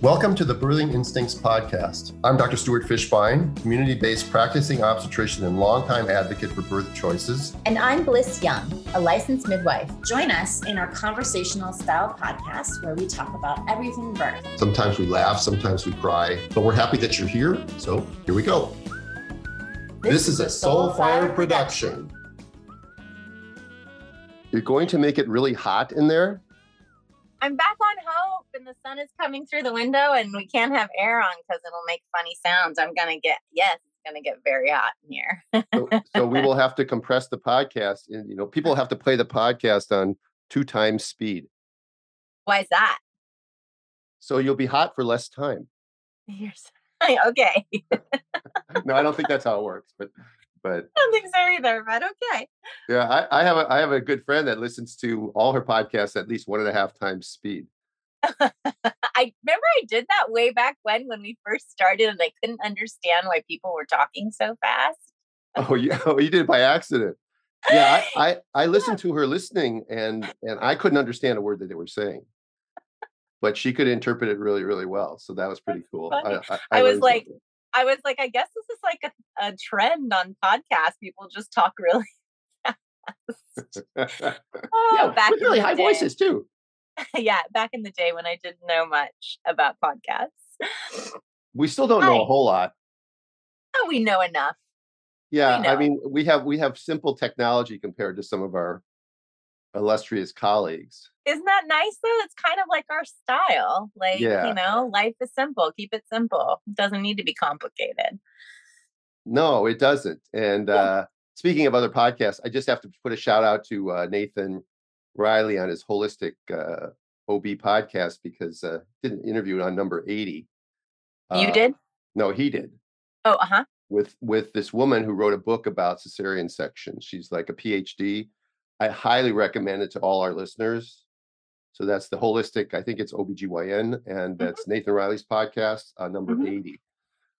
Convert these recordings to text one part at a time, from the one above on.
Welcome to the Birthing Instincts podcast. I'm Dr. Stuart Fishbein, community based practicing obstetrician and longtime advocate for birth choices. And I'm Bliss Young, a licensed midwife. Join us in our conversational style podcast where we talk about everything birth. Sometimes we laugh, sometimes we cry, but we're happy that you're here. So here we go. This, this is a soul Soulfire production. You're going to make it really hot in there? I'm back on hope and the sun is coming through the window and we can't have air on because it'll make funny sounds. I'm going to get, yes, it's going to get very hot in here. so, so, we will have to compress the podcast. And, you know, people have to play the podcast on two times speed. Why is that? So you'll be hot for less time. You're okay. no, I don't think that's how it works, but but I don't think so either. But okay. Yeah, I, I have a I have a good friend that listens to all her podcasts at least one and a half times speed. I remember I did that way back when when we first started, and I couldn't understand why people were talking so fast. Oh, yeah, oh, you did it by accident. Yeah, I, I, I listened to her listening, and and I couldn't understand a word that they were saying, but she could interpret it really, really well. So that was pretty That's cool. I, I, I, was like, something. I was like, I guess this is like a, a trend on podcasts. People just talk really fast. oh, yeah, back really high day. voices too. yeah, back in the day when I didn't know much about podcasts. We still don't Hi. know a whole lot. Oh, we know enough. Yeah, know. I mean, we have we have simple technology compared to some of our illustrious colleagues. Isn't that nice though? It's kind of like our style. Like, yeah. you know, life is simple. Keep it simple. It doesn't need to be complicated. No, it doesn't. And yeah. uh speaking of other podcasts, I just have to put a shout out to uh, Nathan Riley on his holistic uh, OB podcast because uh didn't interview on number 80. You uh, did? No, he did. Oh, uh-huh. With with this woman who wrote a book about cesarean section. She's like a PhD. I highly recommend it to all our listeners. So that's the holistic, I think it's OBGYN, and mm-hmm. that's mm-hmm. Nathan Riley's podcast, uh, number mm-hmm. 80.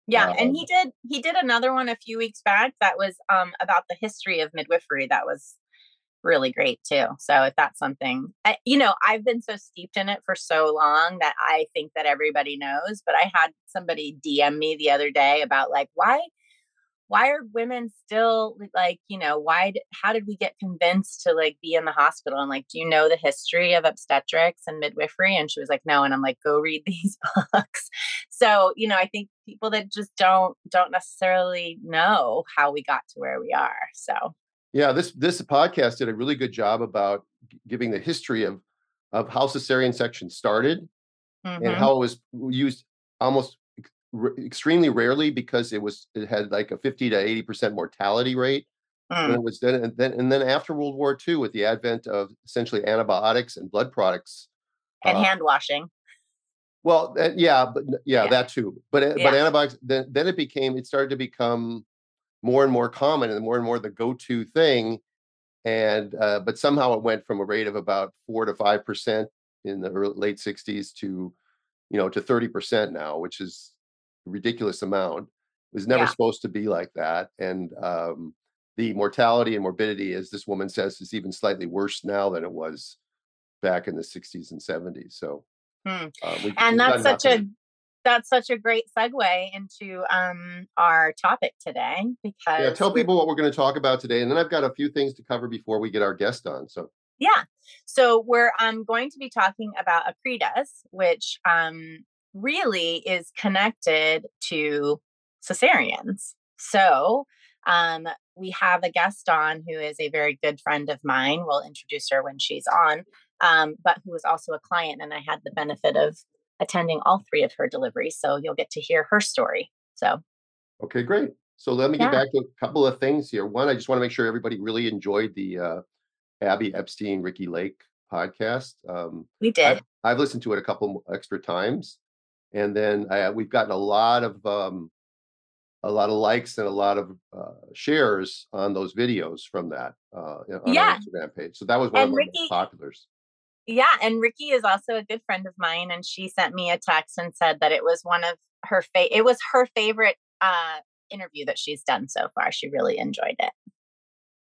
Yeah, um, and he did he did another one a few weeks back that was um about the history of midwifery. That was really great too. So if that's something, I, you know, I've been so steeped in it for so long that I think that everybody knows. But I had somebody DM me the other day about like why why are women still like you know why how did we get convinced to like be in the hospital? And like do you know the history of obstetrics and midwifery? And she was like no. And i'm like go read these books. So you know i think people that just don't don't necessarily know how we got to where we are so. Yeah this this podcast did a really good job about giving the history of of how cesarean section started mm-hmm. and how it was used almost extremely rarely because it was it had like a 50 to 80 percent mortality rate mm. it was then and then and then after world war ii with the advent of essentially antibiotics and blood products and uh, hand washing well uh, yeah but yeah, yeah, that too but yeah. but antibiotics then then it became it started to become more and more common and more and more the go-to thing and uh, but somehow it went from a rate of about four to five percent in the early, late 60s to you know to 30 percent now which is ridiculous amount. It was never yeah. supposed to be like that. And um, the mortality and morbidity, as this woman says, is even slightly worse now than it was back in the 60s and 70s. So, hmm. uh, we, and that's such nothing. a that's such a great segue into um, our topic today because yeah, tell people what we're going to talk about today, and then I've got a few things to cover before we get our guest on. So yeah, so we're um, going to be talking about accreta, which um, really is connected to cesareans. So um, we have a guest on who is a very good friend of mine. We'll introduce her when she's on, um, but who is also a client. And I had the benefit of attending all three of her deliveries. So you'll get to hear her story. So, okay, great. So let me yeah. get back to a couple of things here. One, I just want to make sure everybody really enjoyed the uh, Abby Epstein, Ricki Lake podcast. Um, we did. I've, I've, listened to it a couple extra times and then I, we've gotten a lot of um, a lot of likes and a lot of uh, shares on those videos from that uh, on yeah. our Instagram page. So that was one and of Ricki, most populars. Yeah, and Ricki is also a good friend of mine, and she sent me a text and said that it was one of her fa- it was her favorite uh, interview that she's done so far. She really enjoyed it.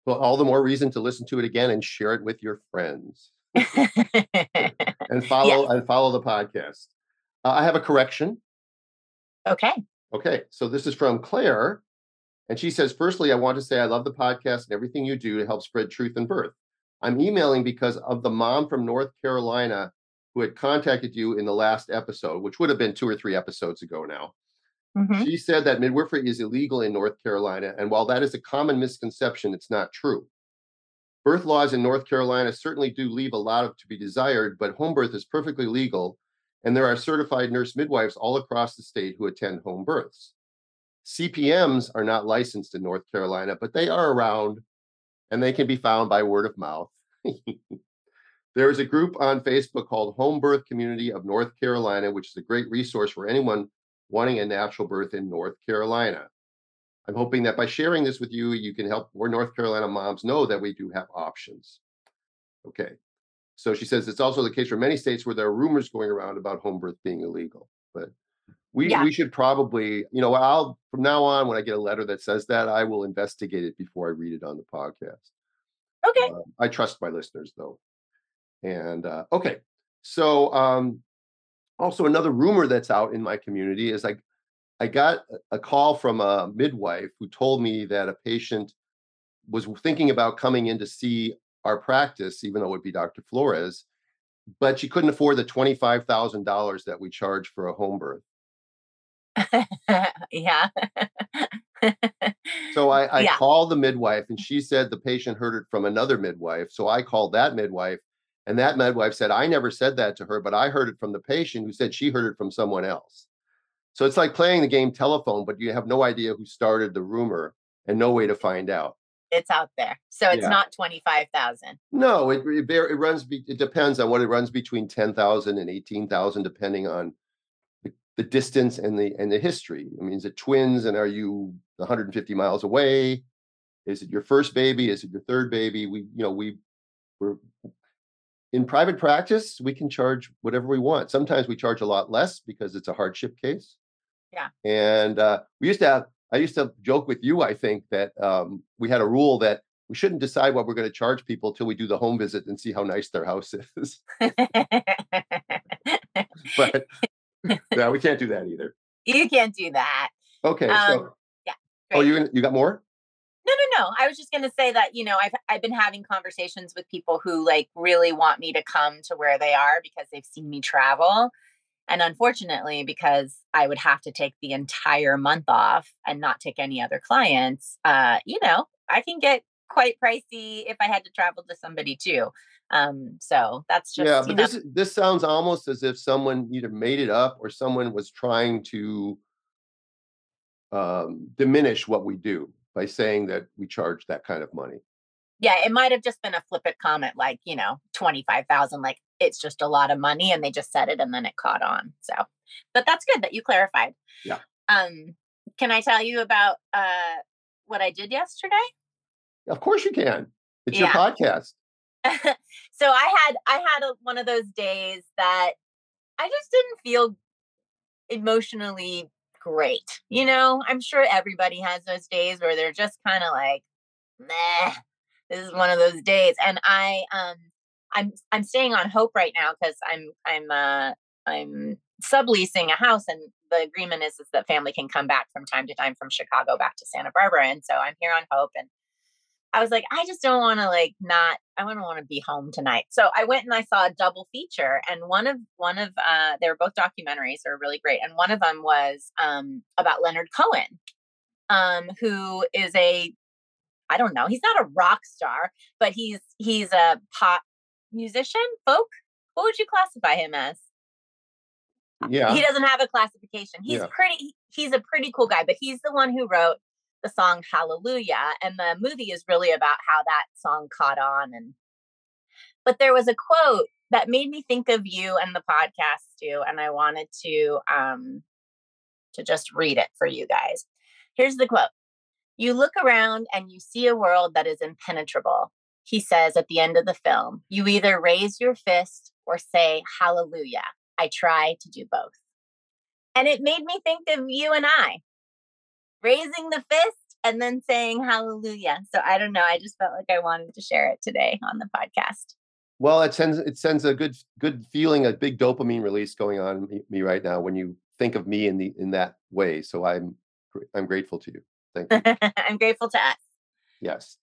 Well, all the more reason to listen to it again and share it with your friends. and follow yes. and follow the podcast. Uh, I have a correction. Okay. Okay. So this is from Claire. And she says, firstly, I want to say I love the podcast and everything you do to help spread truth and birth. I'm emailing because of the mom from North Carolina who had contacted you in the last episode, which would have been two or three episodes ago now. Mm-hmm. She said that midwifery is illegal in North Carolina. And while that is a common misconception, it's not true. Birth laws in North Carolina certainly do leave a lot of to be desired, but home birth is perfectly legal. And there are certified nurse midwives all across the state who attend home births. CPMs are not licensed in North Carolina, but they are around and they can be found by word of mouth. there is a group on Facebook called Home Birth Community of North Carolina, which is a great resource for anyone wanting a natural birth in North Carolina. I'm hoping that by sharing this with you, you can help more North Carolina moms know that we do have options. Okay. So she says it's also the case for many states where there are rumors going around about home birth being illegal. But we yeah. we should probably, you know, I'll from now on when I get a letter that says that, I will investigate it before I read it on the podcast. Okay. Uh, I trust my listeners though. And uh, okay, so um, also another rumor that's out in my community is like I got a call from a midwife who told me that a patient was thinking about coming in to see our practice, even though it would be Dr. Flores, but she couldn't afford the $25,000 that we charge for a home birth. yeah. so I, I yeah. called the midwife and mm. she said the patient heard it from another midwife. So I called that midwife and that midwife said, I never said that to her, but I heard it from the patient who said she heard it from someone else. So it's like playing the game telephone, but you have no idea who started the rumor and no way to find out. It's out there. So it's yeah. not 25,000. No, it, it, it runs, it depends on what it runs between 10,000 and 18,000, depending on the distance and the and the history. I mean, is it twins and are you 150 miles away? Is it your first baby? Is it your third baby? We, you know, we we're in private practice, we can charge whatever we want. Sometimes we charge a lot less because it's a hardship case. Yeah. And uh, we used to have, I used to joke with you, I think, that um, we had a rule that we shouldn't decide what we're going to charge people till we do the home visit and see how nice their house is. but yeah, we can't do that either. You can't do that. Okay. Um, so, yeah. Great. Oh, you you got more? No, no, no. I was just going to say that you know I've I've been having conversations with people who like really want me to come to where they are because they've seen me travel, and unfortunately, because I would have to take the entire month off and not take any other clients, uh, you know, I can get quite pricey if I had to travel to somebody too. Um, so that's just yeah. But this know. this sounds almost as if someone either made it up or someone was trying to um, diminish what we do by saying that we charge that kind of money. Yeah, it might have just been a flippant comment, like you know, twenty five thousand. Like it's just a lot of money, and they just said it, and then it caught on. So, but that's good that you clarified. Yeah. Um, can I tell you about uh what I did yesterday? Of course you can. It's yeah. your podcast. so I had I had a, one of those days that I just didn't feel emotionally great. You know, I'm sure everybody has those days where they're just kind of like, meh, this is one of those days. And I um I'm I'm staying on hope right now because I'm I'm uh I'm subleasing a house and the agreement is, is that family can come back from time to time from Chicago back to Santa Barbara. And so I'm here on hope and I was like, I just don't want to like not I don't want to be home tonight. So I went and I saw a double feature and one of one of uh they were both documentaries, they are really great. And one of them was um about Leonard Cohen, um, who is a I don't know, he's not a rock star, but he's he's a pop musician, folk. What would you classify him as? Yeah. He doesn't have a classification. He's yeah. pretty he's a pretty cool guy, but he's the one who wrote the song Hallelujah. And the movie is really about how that song caught on. And but there was a quote that made me think of you and the podcast too. And I wanted to um to just read it for you guys. Here's the quote. You look around and you see a world that is impenetrable. He says at the end of the film, you either raise your fist or say hallelujah. I try to do both. And it made me think of you and I raising the fist and then saying hallelujah. So I don't know. I just felt like I wanted to share it today on the podcast. Well, it sends it sends a good good feeling, a big dopamine release going on me, me right now when you think of me in the in that way. So I'm I'm grateful to you. Thank you. I'm grateful to us. Yes,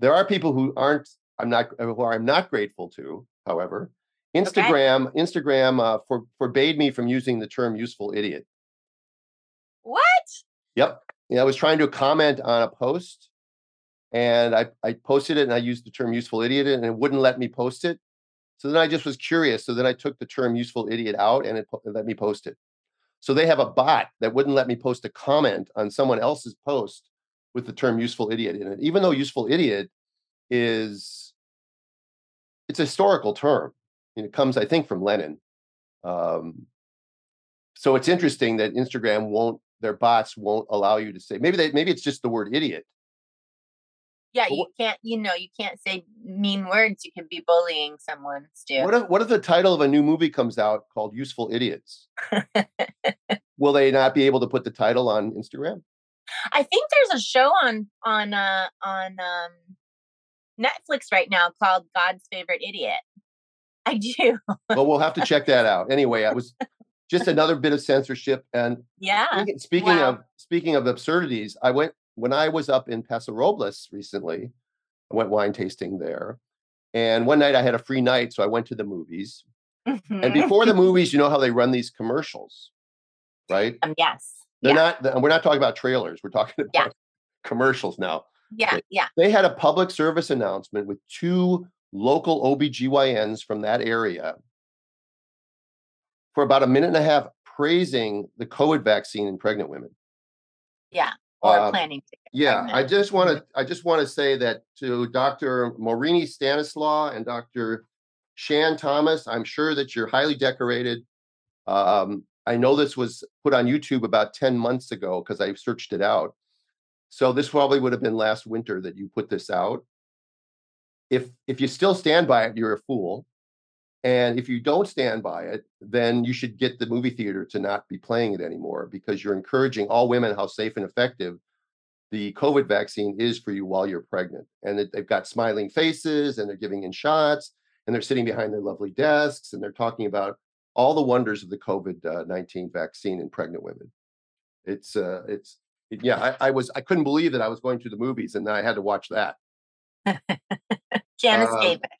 there are people who aren't. I'm not who I'm not grateful to. However, Instagram okay. Instagram uh, for, forbade me from using the term "useful idiot." What? Yep. Yeah, I was trying to comment on a post and I, I posted it and I used the term useful idiot and it wouldn't let me post it. So then I just was curious. So then I took the term useful idiot out and it, it let me post it. So they have a bot that wouldn't let me post a comment on someone else's post with the term useful idiot in it, even though useful idiot is it's a historical term. And it comes, I think, from Lenin. Um, so it's interesting that Instagram won't, their bots won't allow you to say maybe they maybe it's just the word idiot yeah, you can't, you know, you can't say mean words. You can be bullying someone still. What if what if the title of a new movie comes out called Useful Idiots? Will they not be able to put the title on Instagram? I think there's a show on on uh on um Netflix right now called God's Favorite Idiot. I do. well, we'll have to check that out. Anyway, I was just another bit of censorship and yeah. Speaking, speaking wow. of speaking of absurdities, I went when I was up in Paso Robles recently, I went wine tasting there. And one night I had a free night, so I went to the movies. Mm-hmm. And before the movies, you know how they run these commercials, right? Um, yes. They're yeah. not, we're not talking about trailers, we're talking about yeah. commercials now. Yeah, yeah. They had a public service announcement with two local OBGYNs from that area for about a minute and a half praising the COVID vaccine in pregnant women. Yeah or um, planning to yeah pregnant. i just want to i just want to say that to dr morini stanislaw and dr shan thomas i'm sure that you're highly decorated um, i know this was put on youtube about 10 months ago because i searched it out. So this probably would have been last winter that you put this out. If if you still stand by it you're a fool. And if you don't stand by it, then you should get the movie theater to not be playing it anymore because you're encouraging all women how safe and effective the COVID vaccine is for you while you're pregnant. And they've got smiling faces and they're giving in shots and they're sitting behind their lovely desks and they're talking about all the wonders of the COVID 19 vaccine in pregnant women. It's, uh, it's, yeah, I, I, was, I couldn't believe that I was going to the movies and I had to watch that. Janice uh, Davis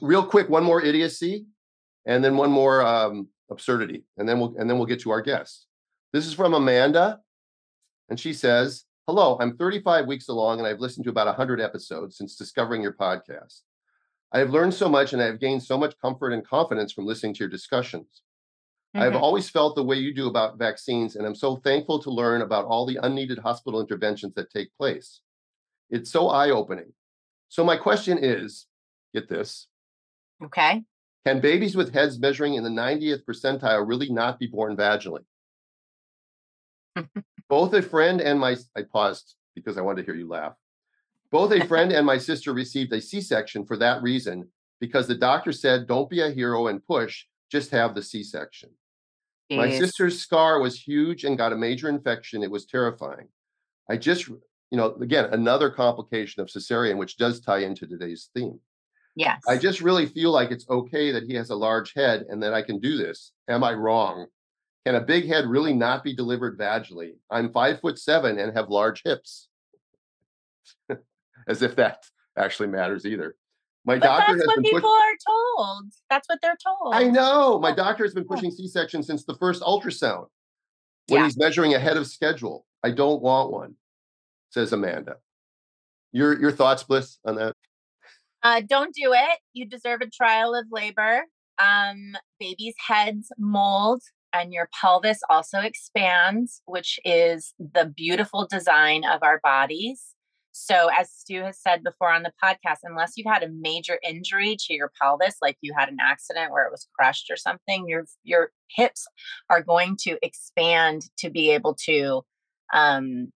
real quick, one more idiocy, and then one more um, absurdity, and then we'll and then we'll get to our guest. This is from Amanda, and she says, "Hello, I'm 35 weeks along, and I've listened to about 100 episodes since discovering your podcast. I have learned so much, and I have gained so much comfort and confidence from listening to your discussions." Mm-hmm. I've always felt the way you do about vaccines, and I'm so thankful to learn about all the unneeded hospital interventions that take place. It's so eye opening. So, my question is Get this. Okay. Can babies with heads measuring in the 90th percentile really not be born vaginally? Both a friend and my, I paused because I wanted to hear you laugh. Both a friend and my sister received a C section for that reason because the doctor said, don't be a hero and push, just have the C section. My sister's scar was huge and got a major infection. It was terrifying. I just, you know, again, another complication of cesarean, which does tie into today's theme. Yes. I just really feel like it's okay that he has a large head and that I can do this. Am I wrong? Can a big head really not be delivered vaginally? I'm five foot seven and have large hips. As if that actually matters either. My but doctor that's has what been people are told. That's what they're told. I know. My doctor has been pushing C-section since the first ultrasound. When yeah. he's measuring ahead of schedule. I don't want one, says Amanda. Your your thoughts, Bliss, on that? Uh, don't do it. You deserve a trial of labor. Um, babies' heads mold and your pelvis also expands, which is the beautiful design of our bodies. So, as Stu has said before on the podcast, unless you've had a major injury to your pelvis, like you had an accident where it was crushed or something, your your hips are going to expand to be able to um,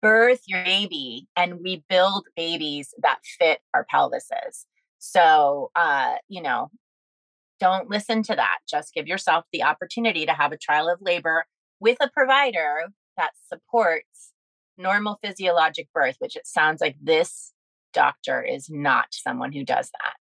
birth your baby and we build babies that fit our pelvises. So, uh, you know, don't listen to that. Just give yourself the opportunity to have a trial of labor with a provider that supports normal physiologic birth, which it sounds like this doctor is not someone who does that.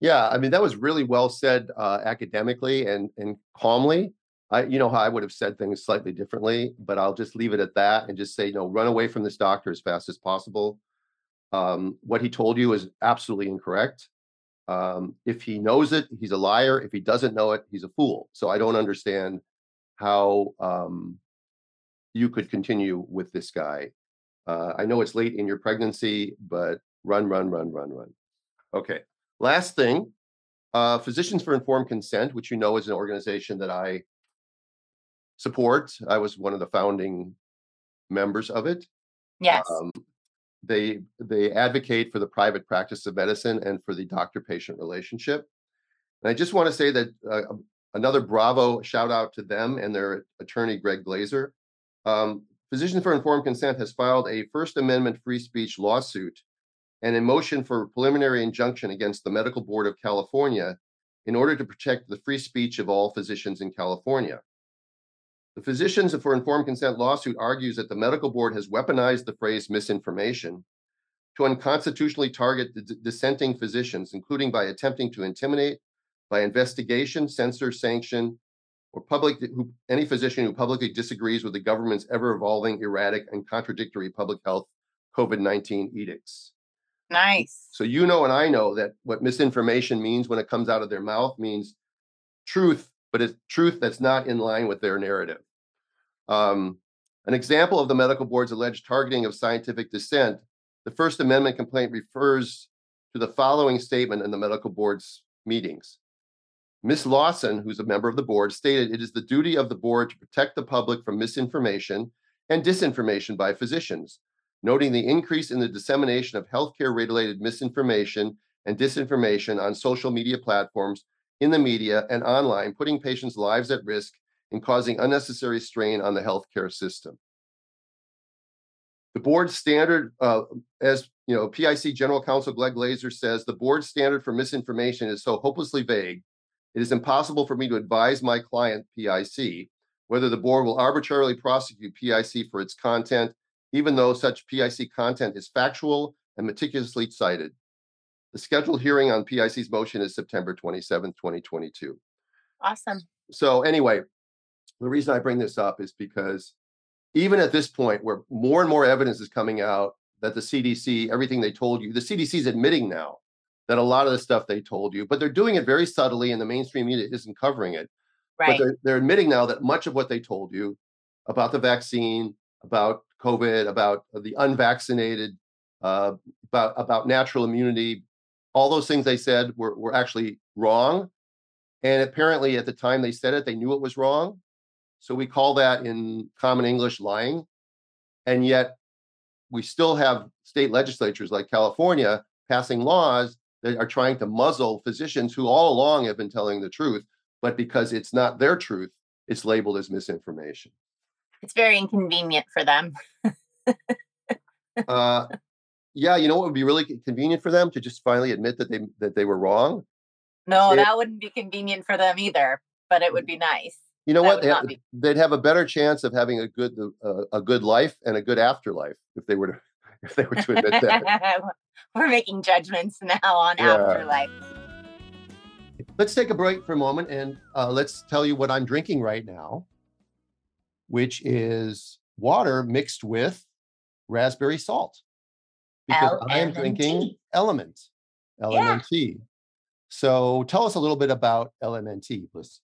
Yeah, I mean that was really well said uh, academically and and calmly. I, you know how I would have said things slightly differently, but I'll just leave it at that and just say, you know, run away from this doctor as fast as possible. Um, what he told you is absolutely incorrect. Um, if he knows it, he's a liar. If he doesn't know it, he's a fool. So I don't understand how um, you could continue with this guy. Uh, I know it's late in your pregnancy, but run, run, run, run, run. Okay. Last thing, uh, Physicians for Informed Consent, which you know is an organization that I support. I was one of the founding members of it. Yes. Um, they they advocate for the private practice of medicine and for the doctor-patient relationship. And I just want to say that uh, another bravo shout out to them and their attorney Greg Glaser. Um, Physicians for Informed Consent has filed a First Amendment free speech lawsuit and a motion for a preliminary injunction against the Medical Board of California in order to protect the free speech of all physicians in California. The Physicians for Informed Consent lawsuit argues that the medical board has weaponized the phrase misinformation to unconstitutionally target the dissenting physicians, including by attempting to intimidate, by investigation, censor, sanction, or public who, any physician who publicly disagrees with the government's ever evolving, erratic, and contradictory public health COVID 19 edicts. Nice. So you know and I know that what misinformation means when it comes out of their mouth means truth, but it's truth that's not in line with their narrative. Um, an example of the medical board's alleged targeting of scientific dissent, the First Amendment complaint refers to the following statement in the medical board's meetings. Ms. Lawson, who's a member of the board, stated it is the duty of the board to protect the public from misinformation and disinformation by physicians, noting the increase in the dissemination of healthcare related misinformation and disinformation on social media platforms, in the media, and online, putting patients' lives at risk and causing unnecessary strain on the healthcare system. The board standard, uh, as you know, PIC General Counsel Greg Glaser says, the board standard for misinformation is so hopelessly vague, it is impossible for me to advise my client, PIC, whether the board will arbitrarily prosecute PIC for its content, even though such PIC content is factual and meticulously cited. The scheduled hearing on PIC's motion is September 27, 2022. Awesome. So, anyway, the reason I bring this up is because even at this point, where more and more evidence is coming out that the CDC, everything they told you, the CDC is admitting now that a lot of the stuff they told you, but they're doing it very subtly, and the mainstream media isn't covering it. Right. But they're, they're admitting now that much of what they told you about the vaccine, about COVID, about the unvaccinated, uh, about about natural immunity, all those things they said were were actually wrong. And apparently, at the time they said it, they knew it was wrong. So we call that in common English lying. And yet we still have state legislatures like California passing laws that are trying to muzzle physicians who all along have been telling the truth, but because it's not their truth, it's labeled as misinformation. It's very inconvenient for them. uh, yeah, you know what would be really convenient for them to just finally admit that they that they were wrong. No, that wouldn't be convenient for them either, but it would be nice. You know what? They, would have a better chance of having a good uh, a good life and a good afterlife if they were to if they were to admit that. we're making judgments now on yeah. afterlife. Let's take a break for a moment and uh, let's tell you what I'm drinking right now, which is water mixed with raspberry salt. Because. I am drinking Element, LMNT. Yeah. So tell us a little bit about LMNT, please.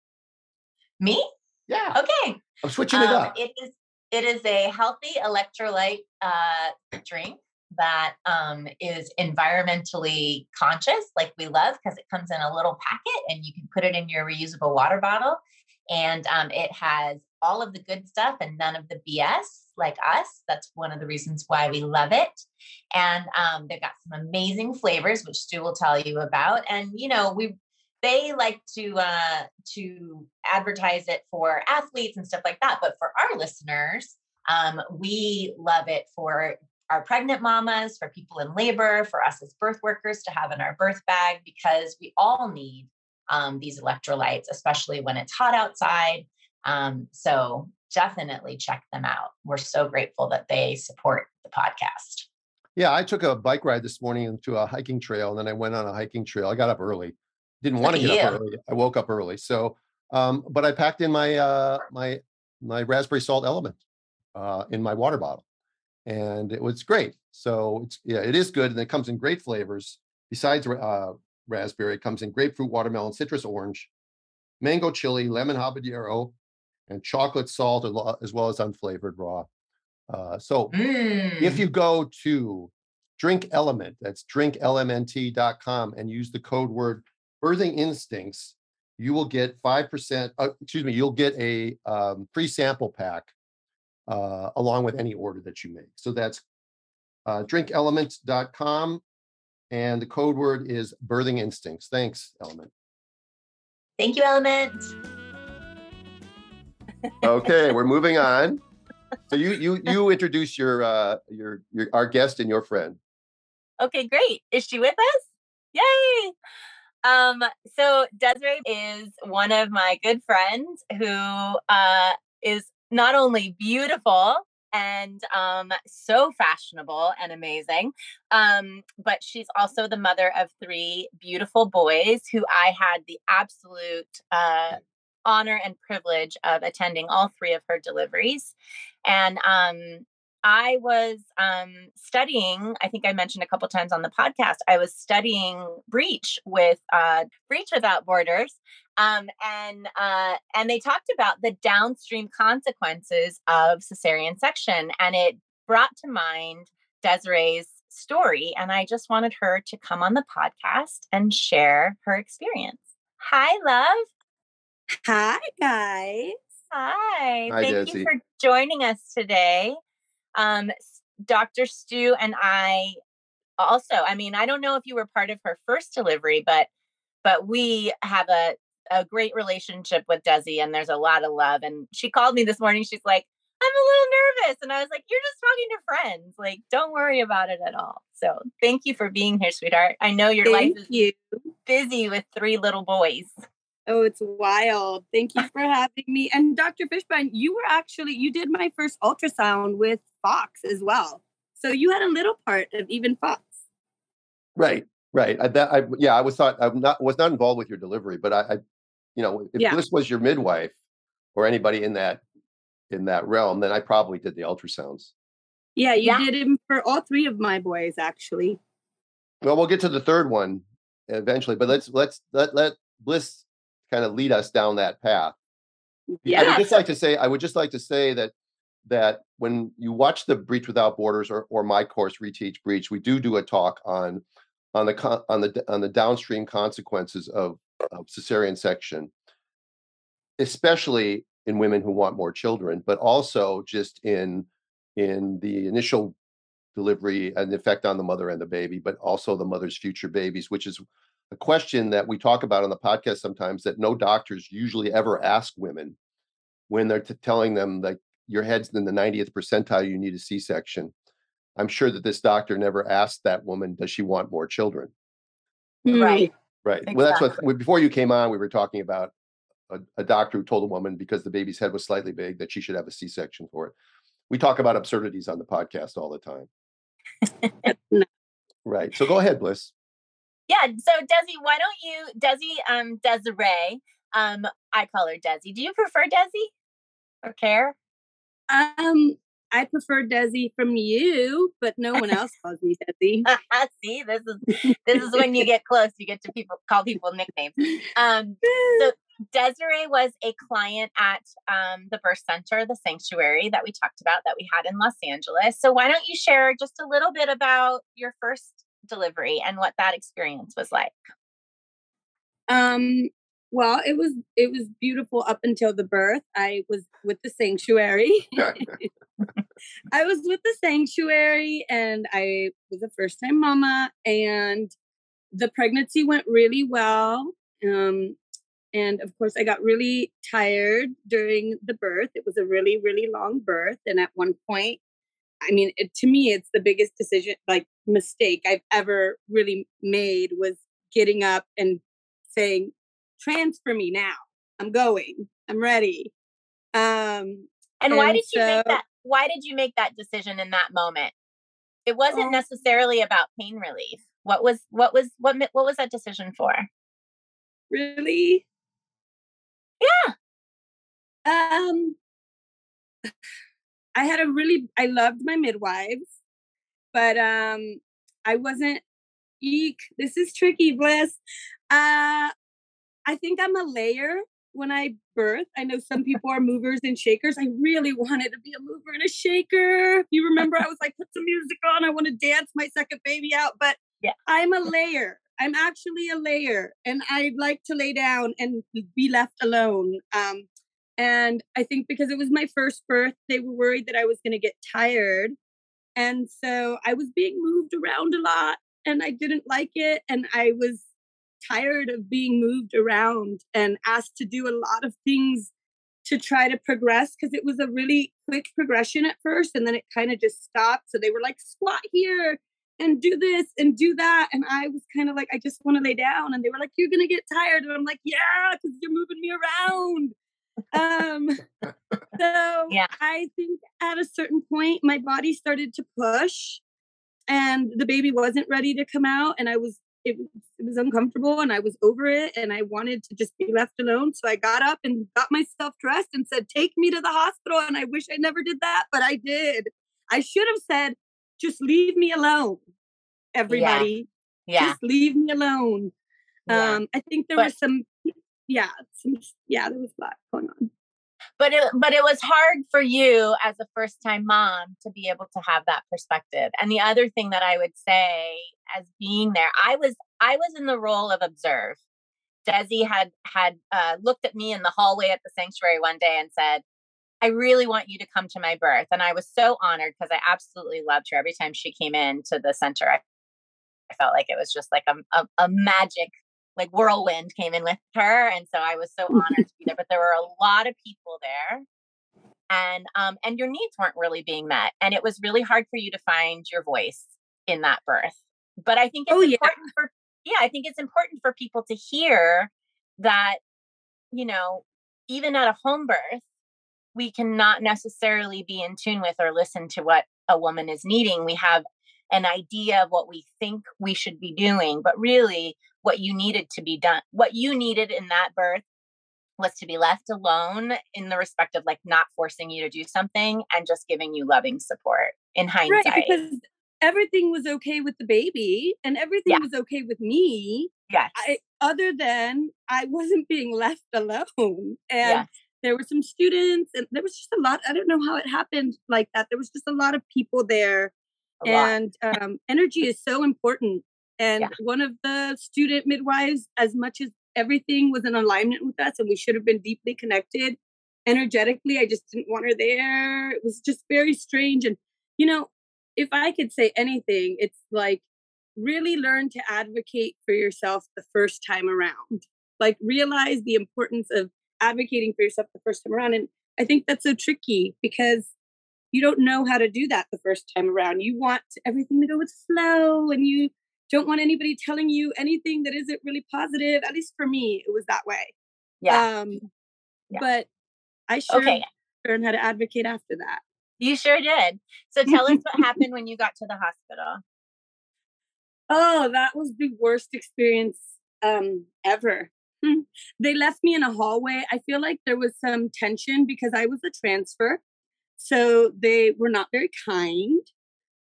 Me? Yeah. Okay. I'm switching it um, up. It is it is a healthy electrolyte uh, drink that um, is environmentally conscious, like we love, because it comes in a little packet and you can put it in your reusable water bottle. And um, it has all of the good stuff and none of the BS, like us. That's one of the reasons why we love it. And um, they've got some amazing flavors, which Stu will tell you about. And you know, we they like to uh, to advertise it for athletes and stuff like that. But for our listeners, um, we love it for our pregnant mamas, for people in labor, for us as birth workers to have in our birth bag because we all need um, these electrolytes, especially when it's hot outside. Um, so definitely check them out. We're so grateful that they support the podcast. Yeah, I took a bike ride this morning into a hiking trail and then I went on a hiking trail. I got up early didn't want to get up early. I woke up early. So, um, but I packed in my uh, my my raspberry salt element uh, in my water bottle, and it was great. So it's yeah, it is good, and it comes in great flavors. Besides uh, raspberry, it comes in grapefruit, watermelon, citrus, orange, mango chili, lemon habanero, and chocolate salt, as well as unflavored raw. Uh, so mm. if you go to Drink Element, that's drinklmnt.com, and use the code word birthing instincts, you will get 5%, uh, excuse me, you'll get a um, free sample pack uh, along with any order that you make. So that's uh, drinkelement.com, and the code word is birthing instincts. Thanks, Element. Thank you, Element. okay, we're moving on. So you you you introduce your uh your your our guest and your friend. Okay, great. Is she with us? Yay! Um, so Desiree is one of my good friends who uh is not only beautiful and um, so fashionable and amazing. Um, but she's also the mother of three beautiful boys who I had the absolute uh, honor and privilege of attending all three of her deliveries. And um, I was um, studying, I think I mentioned a couple times on the podcast, I was studying breech with uh, Breech Without Borders. Um, and uh, and they talked about the downstream consequences of cesarean section, and it brought to mind Desiree's story, and I just wanted her to come on the podcast and share her experience. Hi, love. Hi, guys. Hi. Hi Thank Desi. you for joining us today. Um, Dr. Stu and I also, I mean, I don't know if you were part of her first delivery, but but we have a a great relationship with Desi and there's a lot of love. And she called me this morning. She's like, I'm a little nervous. And I was like, You're just talking to friends. Like, don't worry about it at all. So thank you for being here, sweetheart. I know your thank life is you. busy with three little boys. Oh, it's wild. Thank you for having me. And Dr. Fishbein, you were actually, you did my first ultrasound with Fox as well. So you had a little part of even Fox. Right, right. I, that, I, yeah, I was thought I not was not involved with your delivery, but I, I you know, if yeah. this was your midwife or anybody in that in that realm, then I probably did the ultrasounds. Yeah, you yeah. did him for all three of my boys, actually. Well, we'll get to the third one eventually, but mm. let's let's let let Bliss kind of lead us down that path. Yeah. I would just like to say, I would just like to say that that when you watch the Breech Without Borders or, or my course Reteach Breech, we do do a talk on on the on the on the downstream consequences of, of cesarean section, especially in women who want more children, but also just in in the initial delivery and the effect on the mother and the baby, but also the mother's future babies, which is a question that we talk about on the podcast sometimes that no doctors usually ever ask women when they're t- telling them like your head's in the 90th percentile, you need a C-section. I'm sure that this doctor never asked that woman, does she want more children? Right. Right. Exactly. Well, that's what before you came on, we were talking about a, a, doctor who told a woman because the baby's head was slightly big that she should have a C-section for it. We talk about absurdities on the podcast all the time. right. So go ahead, Bliss. Yeah. So Desi, why don't you, Desi, um, Desiree, um, I call her Desi. Do you prefer Desi or care? Um, I prefer Desi from you, but no one else calls me Desi. See, this is this is when you get close. You get to people call people nicknames. Um, so Desiree was a client at um, the birth center, the sanctuary that we talked about that we had in Los Angeles. So why don't you share just a little bit about your first delivery and what that experience was like? Um, well, it was it was beautiful up until the birth. I was with the sanctuary. I was with the sanctuary and I was a first time mama and the pregnancy went really well. Um, and of course I got really tired during the birth. It was a really really long birth and at one point I mean, it, to me, it's the biggest decision, like mistake I've ever really made was getting up and saying, transfer me now. I'm going. I'm ready. Um, and, and why did so, you make that? Why did you make that decision in that moment? It wasn't um, necessarily about pain relief. What was what was what what was that decision for? really? Yeah. Um, I had a really, I loved my midwives, but um, I wasn't. Eek, this is tricky, Bliss. Uh, I think I'm a layer when I birth. I know some people are movers and shakers. I really wanted to be a mover and a shaker. You remember, I was like, put some music on. I want to dance my second baby out. But yeah. I'm a layer. I'm actually a layer, and I like to lay down and be left alone. Um, and I think because it was my first birth, they were worried that I was going to get tired. And so I was being moved around a lot and I didn't like it. And I was tired of being moved around and asked to do a lot of things to try to progress because it was a really quick progression at first and then it kind of just stopped. So they were like, squat here and do this and do that. And I was kind of like, I just want to lay down. And they were like, You're gonna get tired. And I'm like, Yeah, because you're moving me around. um so yeah. I think at a certain point my body started to push and the baby wasn't ready to come out and I was it, it was uncomfortable and I was over it and I wanted to just be left alone. So I got up and got myself dressed and said, Take me to the hospital. And I wish I never did that, but I did. I should have said, Just leave me alone, everybody. Yeah. yeah. Just leave me alone. Yeah. Um, I think there but, was some, yeah, some, yeah, there was a lot going on but it but it was hard for you as a first time mom to be able to have that perspective. And the other thing that i would say as being there i was i was in the role of observe. Desi had had uh, looked at me in the hallway at the sanctuary one day and said i really want you to come to my birth. And i was so honored because i absolutely loved her. Every time she came in to the center I, felt like it was just like a, a, a magic like whirlwind came in with her and so i was so honored to be there but there were a lot of people there and um and your needs weren't really being met and it was really hard for you to find your voice in that birth but i think it's oh, important yeah. for yeah i think it's important for people to hear that you know even at a home birth we cannot necessarily be in tune with or listen to what a woman is needing we have an idea of what we think we should be doing but really what you needed to be done what you needed in that birth was to be left alone in the respect of like not forcing you to do something and just giving you loving support in hindsight right, because everything was okay with the baby and everything yeah. was okay with me yes I, other than i wasn't being left alone and yes. there were some students and there was just a lot i don't know how it happened like that there was just a lot of people there and um, energy is so important and yeah. one of the student midwives, as much as everything was in alignment with us and we should have been deeply connected energetically, I just didn't want her there. It was just very strange. And, you know, if I could say anything, it's like really learn to advocate for yourself the first time around. Like realize the importance of advocating for yourself the first time around. And I think that's so tricky because you don't know how to do that the first time around. You want everything to go with flow and you don't want anybody telling you anything that isn't really positive. At least for me, it was that way. Yeah. Um, yeah. But I sure okay. learned how to advocate after that. You sure did. So tell us what happened when you got to the hospital. Oh, that was the worst experience um, ever. they left me in a hallway. I feel like there was some tension because I was a transfer. So they were not very kind.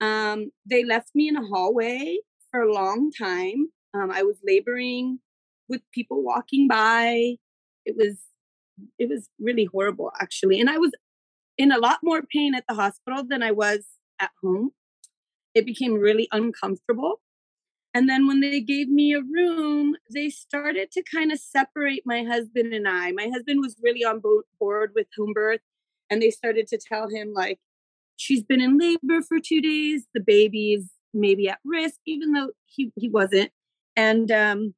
Um, they left me in a hallway for a long time. Um, I was laboring with people walking by. It was it was really horrible actually, and I was in a lot more pain at the hospital than I was at home. It became really uncomfortable. And then when they gave me a room, they started to kind of separate my husband and I. My husband was really on board with home birth, and they started to tell him, like, she's been in labor for two days, the baby's maybe at risk, even though he, he wasn't. And um,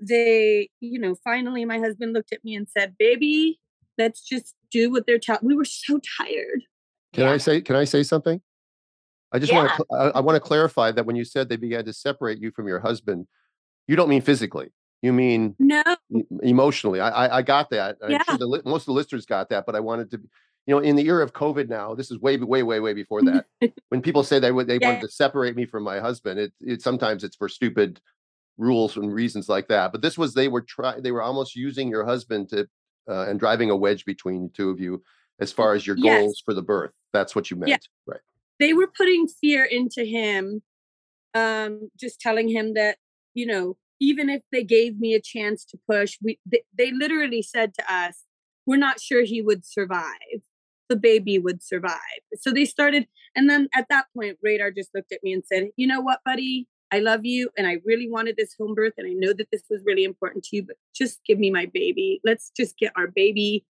they, you know, finally my husband looked at me and said, Baby, let's just do what they're telling. We were so tired. Can yeah. I say, can I say something? I just yeah. want to, I, I want to clarify that when you said they began to separate you from your husband, you don't mean physically. You mean no emotionally. I, I, I got that. Yeah. Sure the, most of the listeners got that, but I wanted to you know, in the era of COVID now, this is way, way, way, way before that. when people say they would, they yeah. wanted to separate me from my husband, it, it sometimes it's for stupid rules and reasons like that. But this was they were try they were almost using your husband to uh, and driving a wedge between the two of you as far as your goals for the birth. That's what you meant, yeah. right? They were putting fear into him, um, just telling him that you know even if they gave me a chance to push, we they, they literally said to us, "We're not sure he would survive." The baby would survive. So they started, and then at that point, Radar just looked at me and said, You know what, buddy? I love you and I really wanted this home birth and I know that this was really important to you, but just give me my baby. Let's just get our baby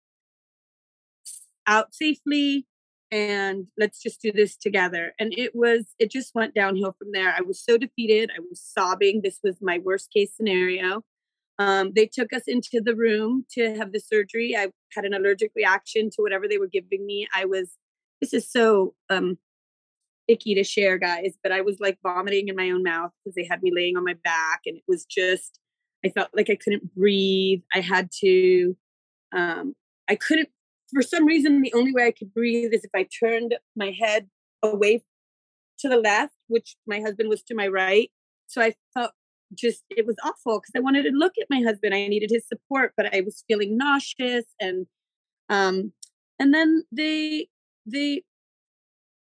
out safely and let's just do this together. And it was, it just went downhill from there. I was so defeated. I was sobbing. This was my worst case scenario. Um, they took us into the room to have the surgery. I had an allergic reaction to whatever they were giving me. I was, this is so um, icky to share, guys, but I was like vomiting in my own mouth because they had me laying on my back and it was just, I felt like I couldn't breathe. I had to, um, I couldn't, for some reason, the only way I could breathe is if I turned my head away to the left, which my husband was to my right. So I felt just, it was awful because I wanted to look at my husband. I needed his support, but I was feeling nauseous and, um, and then they, they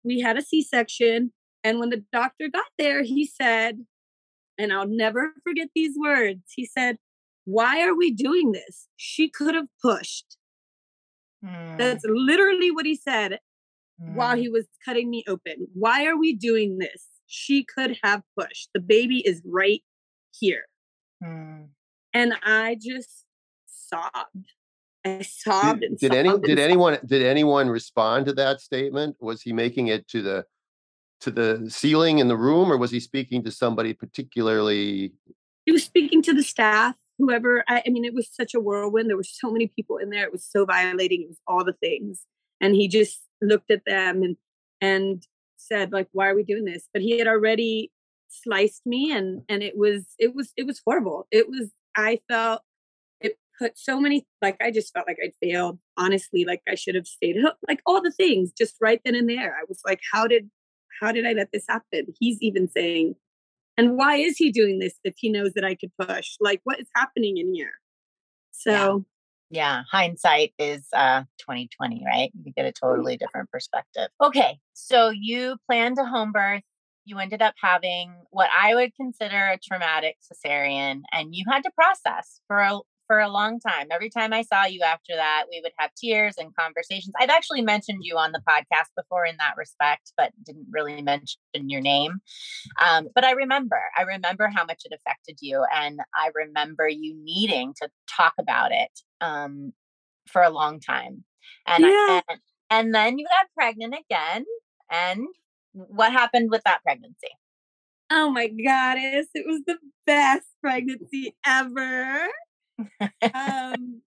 we had a C-section. And when the doctor got there, he said, and I'll never forget these words. He said, Why are we doing this? She could have pushed. Mm. That's literally what he said mm. while he was cutting me open. Why are we doing this? She could have pushed. The baby is right here. Mm. And I just sobbed. I sobbed did, and did any did anyone did anyone respond to that statement? Was he making it to the to the ceiling in the room, or was he speaking to somebody particularly? He was speaking to the staff, whoever. I, I mean, it was such a whirlwind. There were so many people in there. It was so violating. It was all the things, and he just looked at them and and said, like, "Why are we doing this?" But he had already sliced me, and and it was it was it was horrible. It was. I felt it put so many like I just felt like I'd failed. Honestly, like I should have stayed like all the things just right then and there. I was like, how did how did I let this happen? He's even saying, and why is he doing this if he knows that I could push? Like what is happening in here? So yeah, yeah. hindsight is uh 2020, right? You get a totally different perspective. Okay, so you planned a home birth you ended up having what I would consider a traumatic cesarean, and you had to process for a, for a long time. Every time I saw you after that, we would have tears and conversations. I've actually mentioned you on the podcast before in that respect, but didn't really mention your name. Um, but I remember, I remember how much it affected you. And I remember you needing to talk about it um, for a long time. And, yeah. I, and, and then you got pregnant again. And what happened with that pregnancy? Oh my goddess, it was the best pregnancy ever um,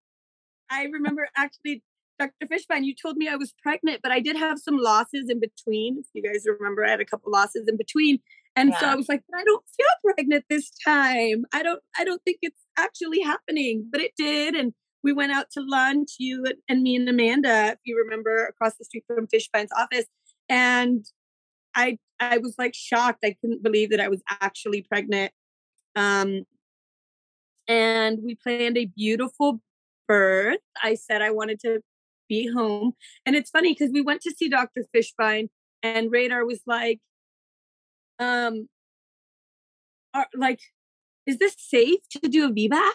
I remember actually, Dr. Fishbein, you told me I was pregnant, but I did have some losses in between. If you guys remember, I had a couple losses in between. And yeah. so I was like, I don't feel pregnant this time. I don't, I don't think it's actually happening, but it did. And we went out to lunch, you and me and Amanda, if you remember, across the street from Fishbein's office. And I, I was like shocked. I couldn't believe that I was actually pregnant. Um, and we planned a beautiful birth. I said I wanted to be home. And it's funny because we went to see Dr. Fishbein and Radar was like, um, are, like, is this safe to do a VBAC?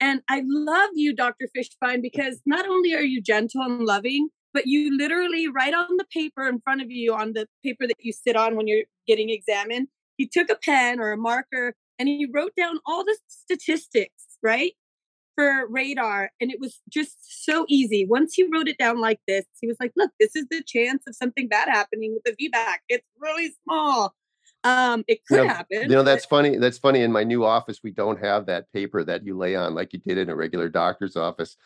And I love you, Dr. Fishbein, because not only are you gentle and loving, but you literally write on the paper in front of you, on the paper that you sit on when you're getting examined, he took a pen or a marker and he wrote down all the statistics, right? For radar. And it was just so easy. Once he wrote it down like this, he was like, look, this is the chance of something bad happening with the VBAC. It's really small. Um, it could you know, happen. You know, that's funny. That's funny. In my new office, we don't have that paper that you lay on like you did in a regular doctor's office.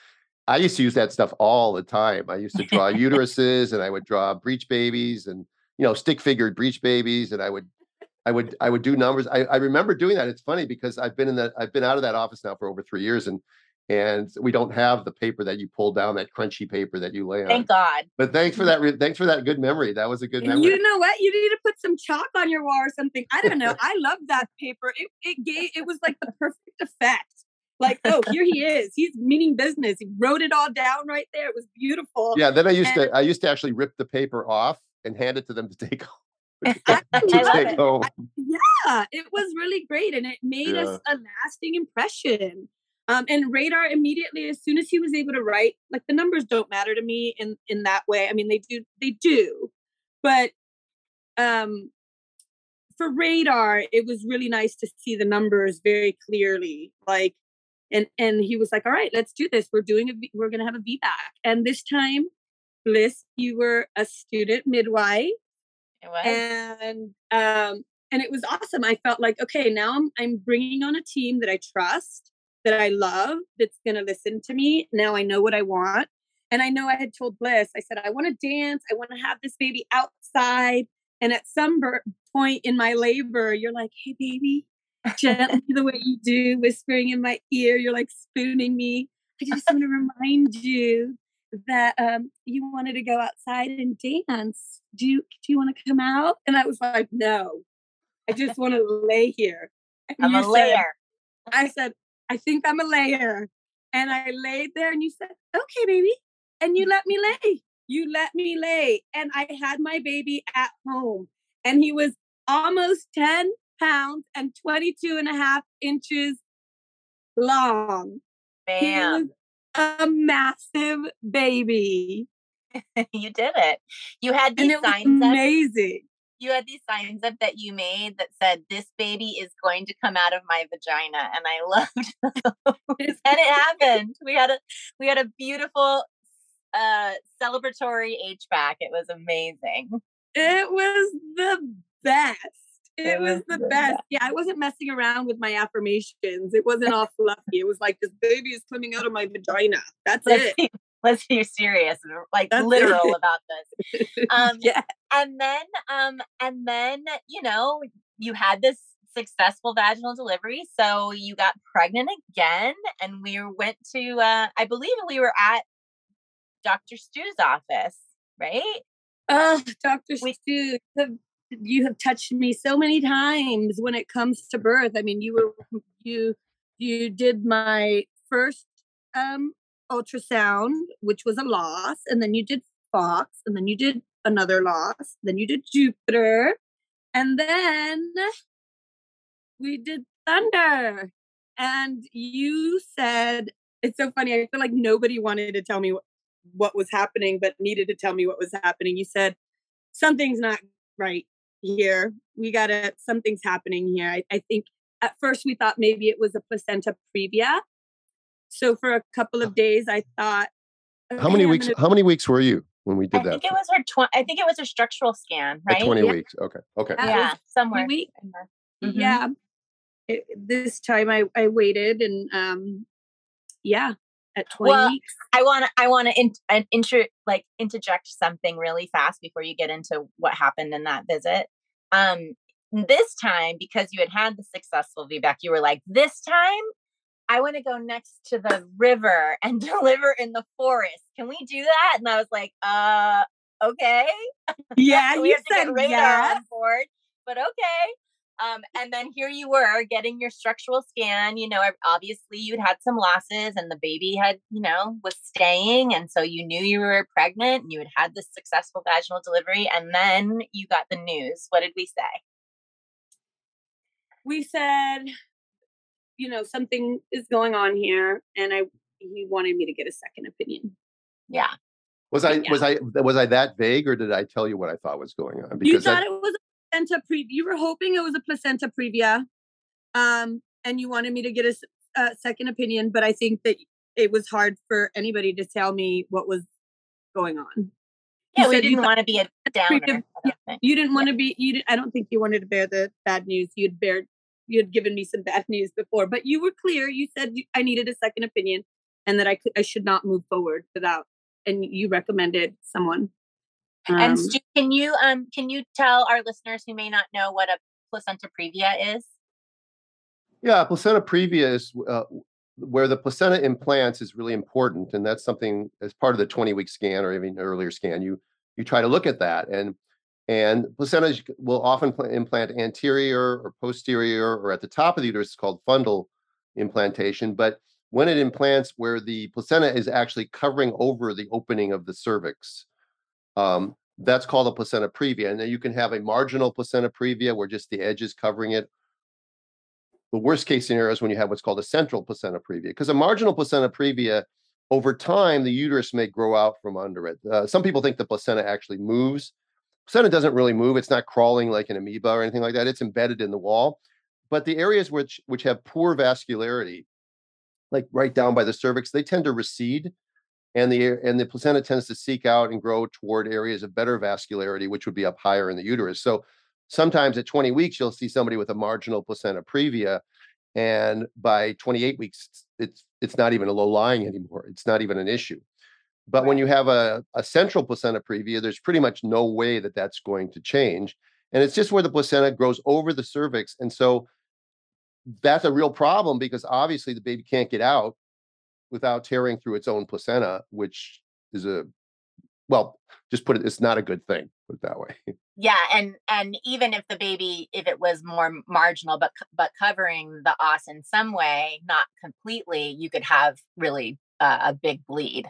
I used to use that stuff all the time. I used to draw uteruses and I would draw breech babies and you know stick figured breech babies and I would I would I would do numbers. I, I remember doing that. It's funny because I've been in that I've been out of that office now for over three years, and and we don't have the paper that you pull down, that crunchy paper that you lay on. Thank God. But thanks for mm-hmm. that. Re- thanks for that good memory. That was a good memory. You know what? You need to put some chalk on your wall or something. I don't know. I love that paper. It it gave it was like the perfect effect. Like, oh, here he is. He's meaning business. He wrote it all down right there. It was beautiful. Yeah. Then I used and, to I used to actually rip the paper off and hand it to them to take home. to take home. yeah, it was really great, and it made yeah. us a lasting impression. Um, and radar immediately, as soon as he was able to write, like the numbers don't matter to me in in that way. I mean, they do, they do, but um, for radar, it was really nice to see the numbers very clearly. Like, and and he was like, "All right, let's do this. We're doing a, we're gonna have a VBAC." And this time, Bliss, you were a student midwife. And um, and it was awesome. I felt like, okay, now I'm I'm bringing on a team that I trust that I love that's going to listen to me. Now I know what I want. And I know I had told Bliss, I said, I want to dance. I want to have this baby outside. And at some point in my labor, you're like, hey, baby, gently the way you do, whispering in my ear. You're like spooning me. I just want to remind you that um, you wanted to go outside and dance. Do you, do you want to come out? And I was like, no, I just want to lay here. And I'm a layer. I said, I think I'm a layer. And I laid there and you said, okay, baby. And you let me lay. You let me lay. And I had my baby at home. And he was almost 10 pounds and 22 and a half inches long. Bam. a massive baby. you did it. You had these signs. Amazing you had these signs up that you made that said this baby is going to come out of my vagina and i loved and it happened we had a we had a beautiful uh celebratory VBAC it was amazing it was the best it, it was, the, best. Yeah, I wasn't messing around with my affirmations. It wasn't all fluffy. It was like this baby is coming out of my vagina. That's it let's be serious like That's literal about this um yeah and then um and then you know you had this successful vaginal delivery so you got pregnant again and we went to uh i believe we were at dr stu's office right oh dr we, stu you have touched me so many times when it comes to birth i mean you were you you did my first um ultrasound, which was a loss, and then you did Fox, and then you did another loss, then you did Jupiter, and then we did Thunder. And you said, it's so funny. I feel like nobody wanted to tell me what, what was happening, but needed to tell me what was happening. You said, something's not right here. We gotta, something's happening here. I, I think at first we thought maybe it was a placenta previa so for a couple of days, I thought. Okay, how many weeks? Gonna... How many weeks were you when we did I that? I think it was her. Tw- I think it was her structural scan, right? At Twenty yeah. weeks. Okay. Okay. yeah, somewhere. Week. Mm-hmm. Yeah. It, this time I I waited and um, yeah, at 20 well, weeks. I want to I want to in, uh, inter like interject something really fast before you get into what happened in that visit. Um this time because you had had the successful VBAC, you were like, this time I want to go next to the river and deliver in the forest. Can we do that? And I was like, uh, okay. Yeah, so you said yes. on board, but okay. Um, and then here you were getting your structural scan. You know, obviously you'd had some losses, and the baby had, you know, was staying, and so you knew you were pregnant, and you had had this successful vaginal delivery, and then you got the news. What did we say? We said you know, something is going on here, and I he wanted me to get a second opinion. Yeah. Was I yeah. was I was I that vague, or did I tell you what I thought was going on? Because you thought I, it was a placenta previa. You were hoping it was a placenta previa, um, and you wanted me to get a, a second opinion. But I think that it was hard for anybody to tell me what was going on. Yeah, you we didn't want to be a downer. You didn't want to be. You didn't. I don't think you wanted to bear the bad news. You'd bear you had given me some bad news before, but you were clear. You said I needed a second opinion and that I could I should not move forward without. And you recommended someone. Um, and Stu, can you um can you tell our listeners who may not know what a placenta previa is? Yeah, placenta previa is uh, where the placenta implants is really important, and that's something as part of the 20 week scan or even earlier scan. You you try to look at that, and and placenta will often implant anterior or posterior or at the top of the uterus. It's called fundal implantation, but when it implants where the placenta is actually covering over the opening of the cervix, um, that's called a placenta previa. And then you can have a marginal placenta previa where just the edge is covering it. The worst case scenario is when you have what's called a central placenta previa, because a marginal placenta previa, over time, the uterus may grow out from under it. Uh, some people think the placenta actually moves. Placenta doesn't really move. It's not crawling like an amoeba or anything like that. It's embedded in the wall. But the areas which which have poor vascularity, like right down by the cervix, they tend to recede and the and the placenta tends to seek out and grow toward areas of better vascularity, which would be up higher in the uterus. So sometimes at 20 weeks, you'll see somebody with a marginal placenta previa, and by 28 weeks, it's it's not even a low lying anymore. It's not even an issue. But when you have a, a central placenta previa, there's pretty much no way that that's going to change. And it's just where the placenta grows over the cervix. And so that's a real problem because obviously the baby can't get out without tearing through its own placenta, which is a well, just put it, it's not a good thing. Put it that way. Yeah, and and even if the baby, if it was more marginal, but but covering the os in some way, not completely, you could have really uh, a big bleed.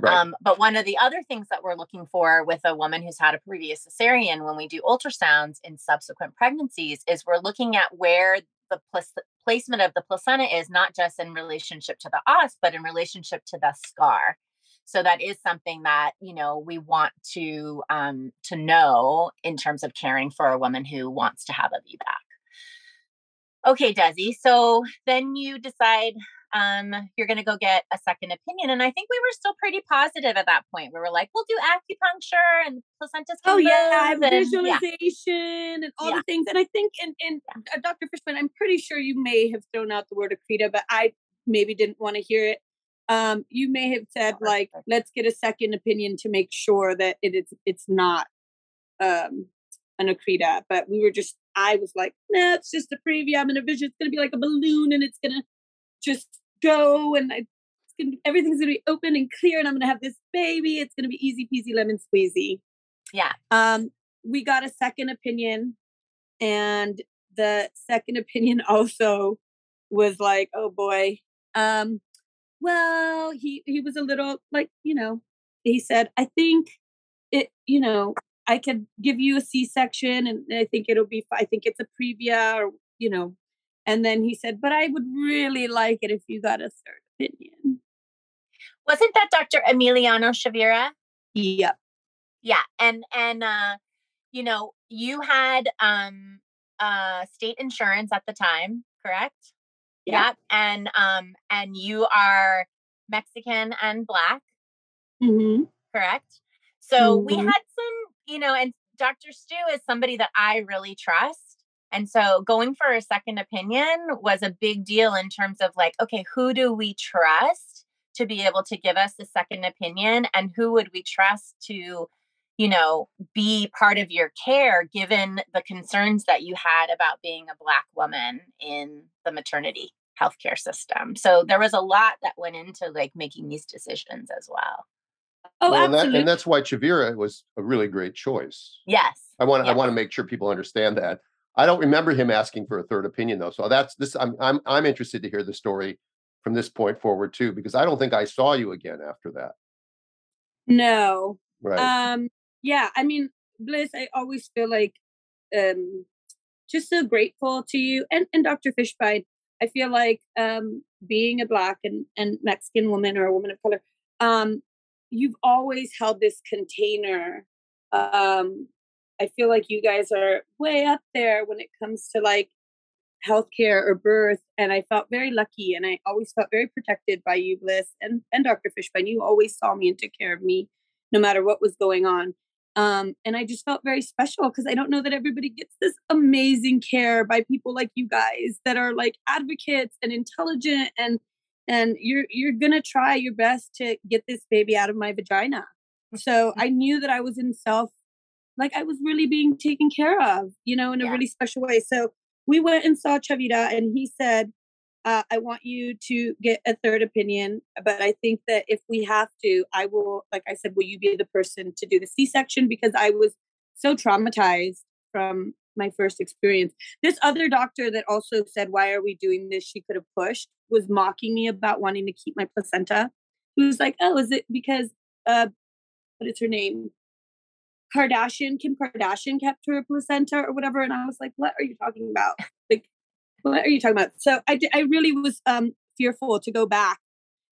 Right. Um, but one of the other things that we're looking for with a woman who's had a previous cesarean when we do ultrasounds in subsequent pregnancies is we're looking at where the pl- placement of the placenta is not just in relationship to the os, but in relationship to the scar. So that is something that you know we want to um, to know in terms of caring for a woman who wants to have a VBAC. Okay, Desi. So then you decide um, you're going to go get a second opinion. And I think we were still pretty positive at that point. We were like, we'll do acupuncture and placentas. Oh yeah, and, visualization yeah. and all yeah. the things. And I think, and, and uh, Dr. Fishbein, I'm pretty sure you may have thrown out the word accreta, but I maybe didn't want to hear it. Um, you may have said oh, like, let's get a second opinion to make sure that it is it's not um an accreta. But we were just I was like, nah, it's just a previa. I'm in a vision. It's gonna be like a balloon and it's gonna just go and I, gonna, everything's gonna be open and clear and I'm gonna have this baby. It's gonna be easy peasy lemon squeezy. Yeah. Um, we got a second opinion, and the second opinion also was like, oh boy. Um, well, he he was a little like, you know, he said, I think it, you know, I could give you a C-section and I think it'll be I think it's a previa or you know, and then he said, But I would really like it if you got a third opinion. Wasn't that Dr. Emiliano Chavira? Yep. Yeah. And and uh, you know, you had um uh state insurance at the time, correct? Yeah. Yep. And um and you are Mexican and black. Mm-hmm. Correct. So mm-hmm. we had some, you know, and Dr. Stu is somebody that I really trust. And so going for a second opinion was a big deal in terms of like, okay, who do we trust to be able to give us a second opinion? And who would we trust to, you know, be part of your care given the concerns that you had about being a Black woman in the maternity healthcare system? So there was a lot that went into like making these decisions as well. Oh, well, and, that, and, that's why Chavira was a really great choice. Yes. I want yes. I want to make sure people understand that. I don't remember him asking for a third opinion though. So that's this. I'm I'm I'm interested to hear the story from this point forward too, because I don't think I saw you again after that. No. Right. Um. Yeah. I mean, Bliss. I always feel like, um, just so grateful to you and and Dr. Fishbein. I feel like um being a black and and Mexican woman or a woman of color, um, you've always held this container um I feel like you guys are way up there when it comes to like healthcare or birth. And I felt very lucky and I always felt very protected by you, Bliss, and, and Dr. Fishbein. You always saw me and took care of me no matter what was going on. Um, and I just felt very special because I don't know that everybody gets this amazing care by people like you guys that are like advocates and intelligent and and you're you're gonna try your best to get this baby out of my vagina. So I knew that I was in self like I was really being taken care of, you know, in a yeah. really special way. So we went and saw Chavira and he said, uh, I want you to get a third opinion. But I think that if we have to, I will, like I said, will you be the person to do the C section? Because I was so traumatized from my first experience. This other doctor that also said, Why are we doing this? She could have pushed, was mocking me about wanting to keep my placenta. He was like, Oh, is it because, uh, what is her name? Kardashian, Kim Kardashian kept her placenta or whatever. And I was like, What are you talking about? Like, what are you talking about? So I, I really was um, fearful to go back.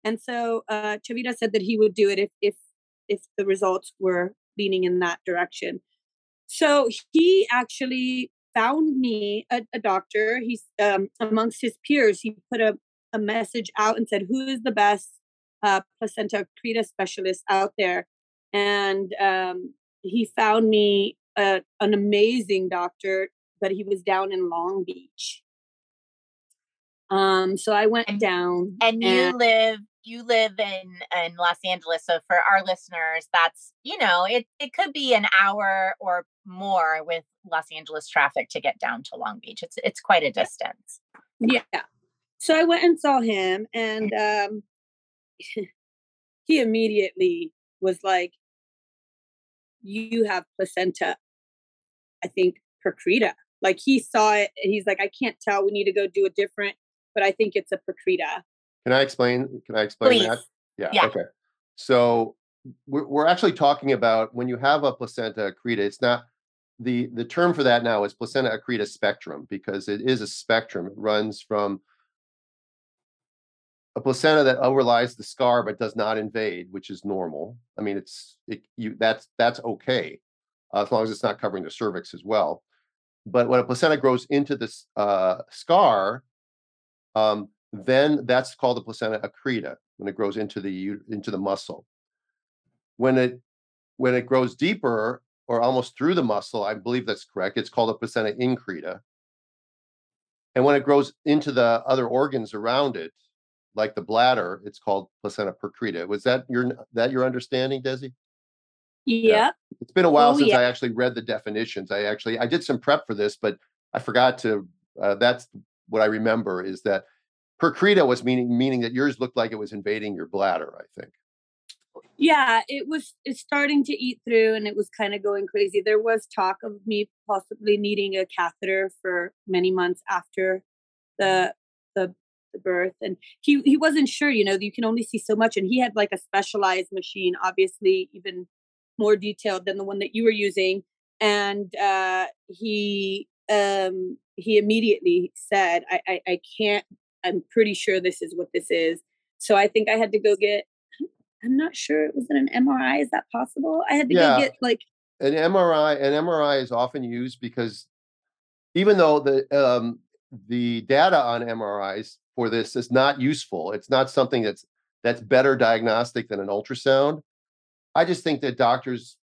And so uh, Chavira said that he would do it if, if, if the results were leaning in that direction. So he actually found me a, a doctor. He's um, amongst his peers. He put a, a message out and said, "Who is the best uh, placenta accreta specialist out there?" And um, he found me a, an amazing doctor, but he was down in Long Beach. Um, so I went down, and you live you live in in Los Angeles, so for our listeners, that's you know it it could be an hour or more with Los Angeles traffic to get down to Long Beach. It's it's quite a distance. Yeah. So I went and saw him, and um, he immediately was like, "You have placenta." I think procreta. Like he saw it, and he's like, "I can't tell. We need to go do a different." But I think it's a procreta can I explain? Can I explain Please. that? Yeah. yeah. Okay. So we're, we're actually talking about when you have a placenta accreta, it's not the the term for that now is placenta accreta spectrum because it is a spectrum. It runs from a placenta that overlies the scar but does not invade, which is normal. I mean, it's it, you that's that's okay uh, as long as it's not covering the cervix as well. But when a placenta grows into this uh, scar, um, then that's called the placenta accreta when it grows into the into the muscle. When it when it grows deeper or almost through the muscle, I believe that's correct. It's called a placenta increta. And when it grows into the other organs around it, like the bladder, it's called placenta percreta. Was that your that your understanding, Desi? Yeah. It's been a while oh, since yeah. I actually read the definitions. I actually I did some prep for this, but I forgot to. Uh, that's what I remember is that percreta was meaning meaning that yours looked like it was invading your bladder. I think. Yeah, it was it's starting to eat through, and it was kind of going crazy. There was talk of me possibly needing a catheter for many months after the the birth and he he wasn't sure you know you can only see so much and he had like a specialized machine obviously even more detailed than the one that you were using and uh he um he immediately said I, I i can't I'm pretty sure this is what this is. So I think I had to go get, I'm not sure, was it an MRI? Is that possible? I had to yeah. go get like an MRI. An MRI is often used because even though the um, the data on MRIs for this is not useful, it's not something that's that's better diagnostic than an ultrasound. I just think that doctors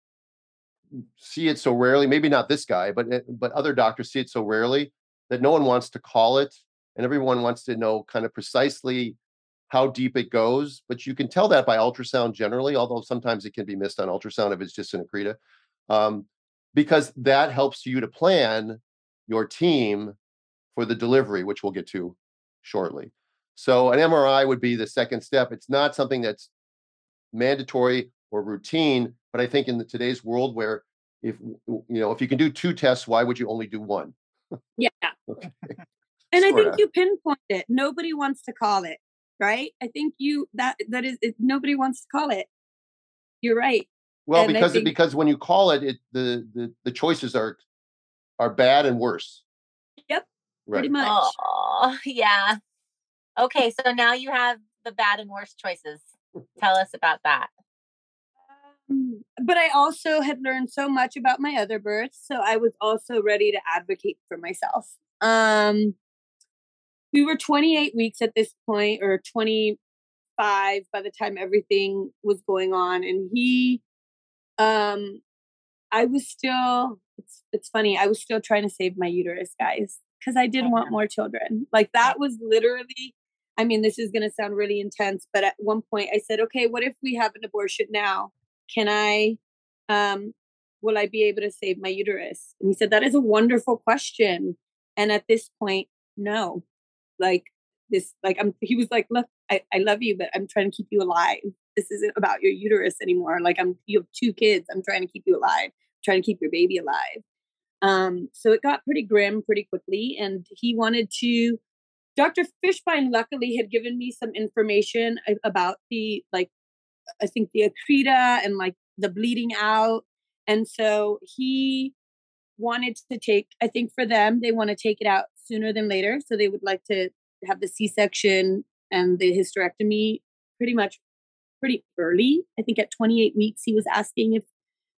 see it so rarely. Maybe not this guy, but eh, but other doctors see it so rarely that no one wants to call it and everyone wants to know kind of precisely how deep it goes. But you can tell that by ultrasound generally, although sometimes it can be missed on ultrasound if it's just an accreta, um, because that helps you to plan your team for the delivery, which we'll get to shortly. So an MRI would be the second step. It's not something that's mandatory or routine, but I think in the, today's world where if you know if you can do two tests, why would you only do one? Yeah. okay. And I think you pinpoint it. Nobody wants to call it, right? I think you that that is it, nobody wants to call it. You're right. Well, and because think, it, because when you call it, it the, the the choices are are bad and worse. Yep. Right. Pretty much. Oh, yeah. Okay, so now you have the bad and worse choices. Tell us about that. Um, but I also had learned so much about my other births, so I was also ready to advocate for myself. Um, we were 28 weeks at this point or 25 by the time everything was going on and he um i was still it's it's funny i was still trying to save my uterus guys because i did want more children. Like that was literally i mean this is going to sound really intense but at one point i said okay what if we have an abortion now? Can i um will i be able to save my uterus? And he said that is a wonderful question. And at this point no. Like this like i'm he was like look I, I love you but i'm trying to keep you alive. This isn't about your uterus anymore. Like i'm you have two kids. I'm trying to keep you alive I'm trying to keep your baby alive um so it got pretty grim pretty quickly and he wanted to dr fishbein luckily had given me some information about the like i think the accreta and like the bleeding out and so he wanted to take i think for them they want to take it out sooner than later so they would like to have the C-section and the hysterectomy pretty much pretty early. I think at 28 weeks, he was asking if